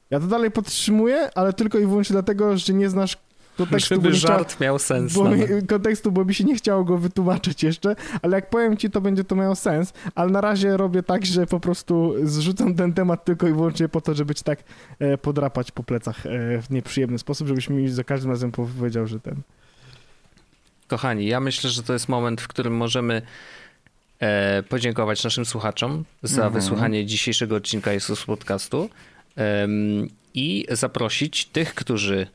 ja to dalej podtrzymuję, ale tylko i wyłącznie dlatego, że nie znasz kontekstu. Żeby żart miał sens. Bo mi, kontekstu, bo mi się nie chciało go wytłumaczyć jeszcze, ale jak powiem ci, to będzie to miało sens, ale na razie robię tak, że po prostu zrzucam ten temat tylko i wyłącznie po to, żeby ci tak e, podrapać po plecach e, w nieprzyjemny sposób, żebyś mi za każdym razem powiedział, że ten... Kochani, ja myślę, że to jest moment, w którym możemy e, podziękować naszym słuchaczom za mhm. wysłuchanie dzisiejszego odcinka Jesus Podcastu i zaprosić tych, którzy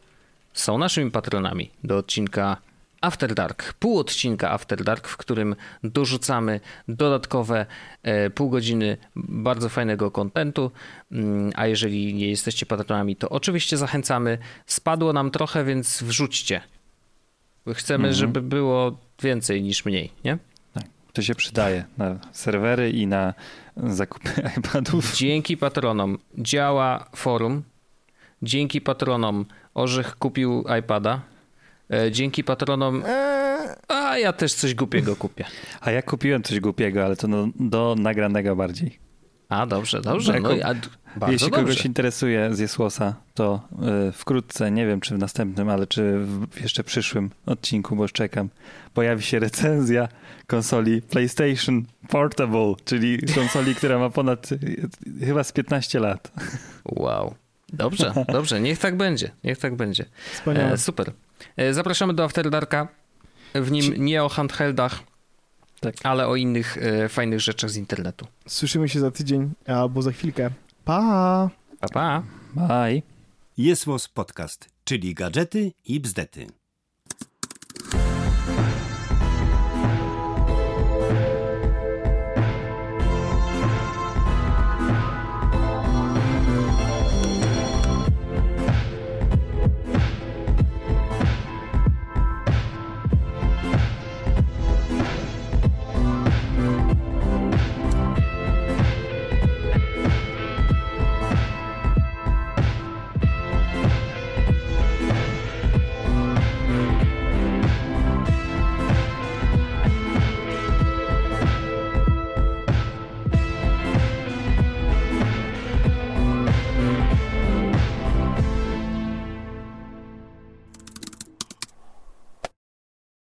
są naszymi patronami do odcinka After Dark, pół odcinka After Dark, w którym dorzucamy dodatkowe e, pół godziny bardzo fajnego kontentu. Mm, a jeżeli nie jesteście patronami, to oczywiście zachęcamy. Spadło nam trochę, więc wrzućcie. Chcemy, mhm. żeby było więcej niż mniej, nie? Tak, to się przydaje na serwery i na zakupy iPadów. Dzięki patronom działa forum. Dzięki patronom Orzech kupił iPada. E, dzięki patronom. A ja też coś głupiego kupię. A ja kupiłem coś głupiego, ale to no, do nagranego bardziej. A dobrze, dobrze. No, ja, Jeśli dobrze. kogoś interesuje z Jesłosa, to y, wkrótce, nie wiem czy w następnym, ale czy w jeszcze przyszłym odcinku, bo już czekam, pojawi się recenzja konsoli PlayStation Portable, czyli konsoli, która ma ponad y, chyba z 15 lat. Wow. Dobrze, dobrze, niech tak będzie, niech tak będzie. Wspaniale. E, super. E, zapraszamy do After Darka. W nim nie o handheldach, tak. ale o innych e, fajnych rzeczach z internetu. Słyszymy się za tydzień albo za chwilkę. Pa! Pa, pa. Bye. Jest Podcast, czyli gadżety i bzdety.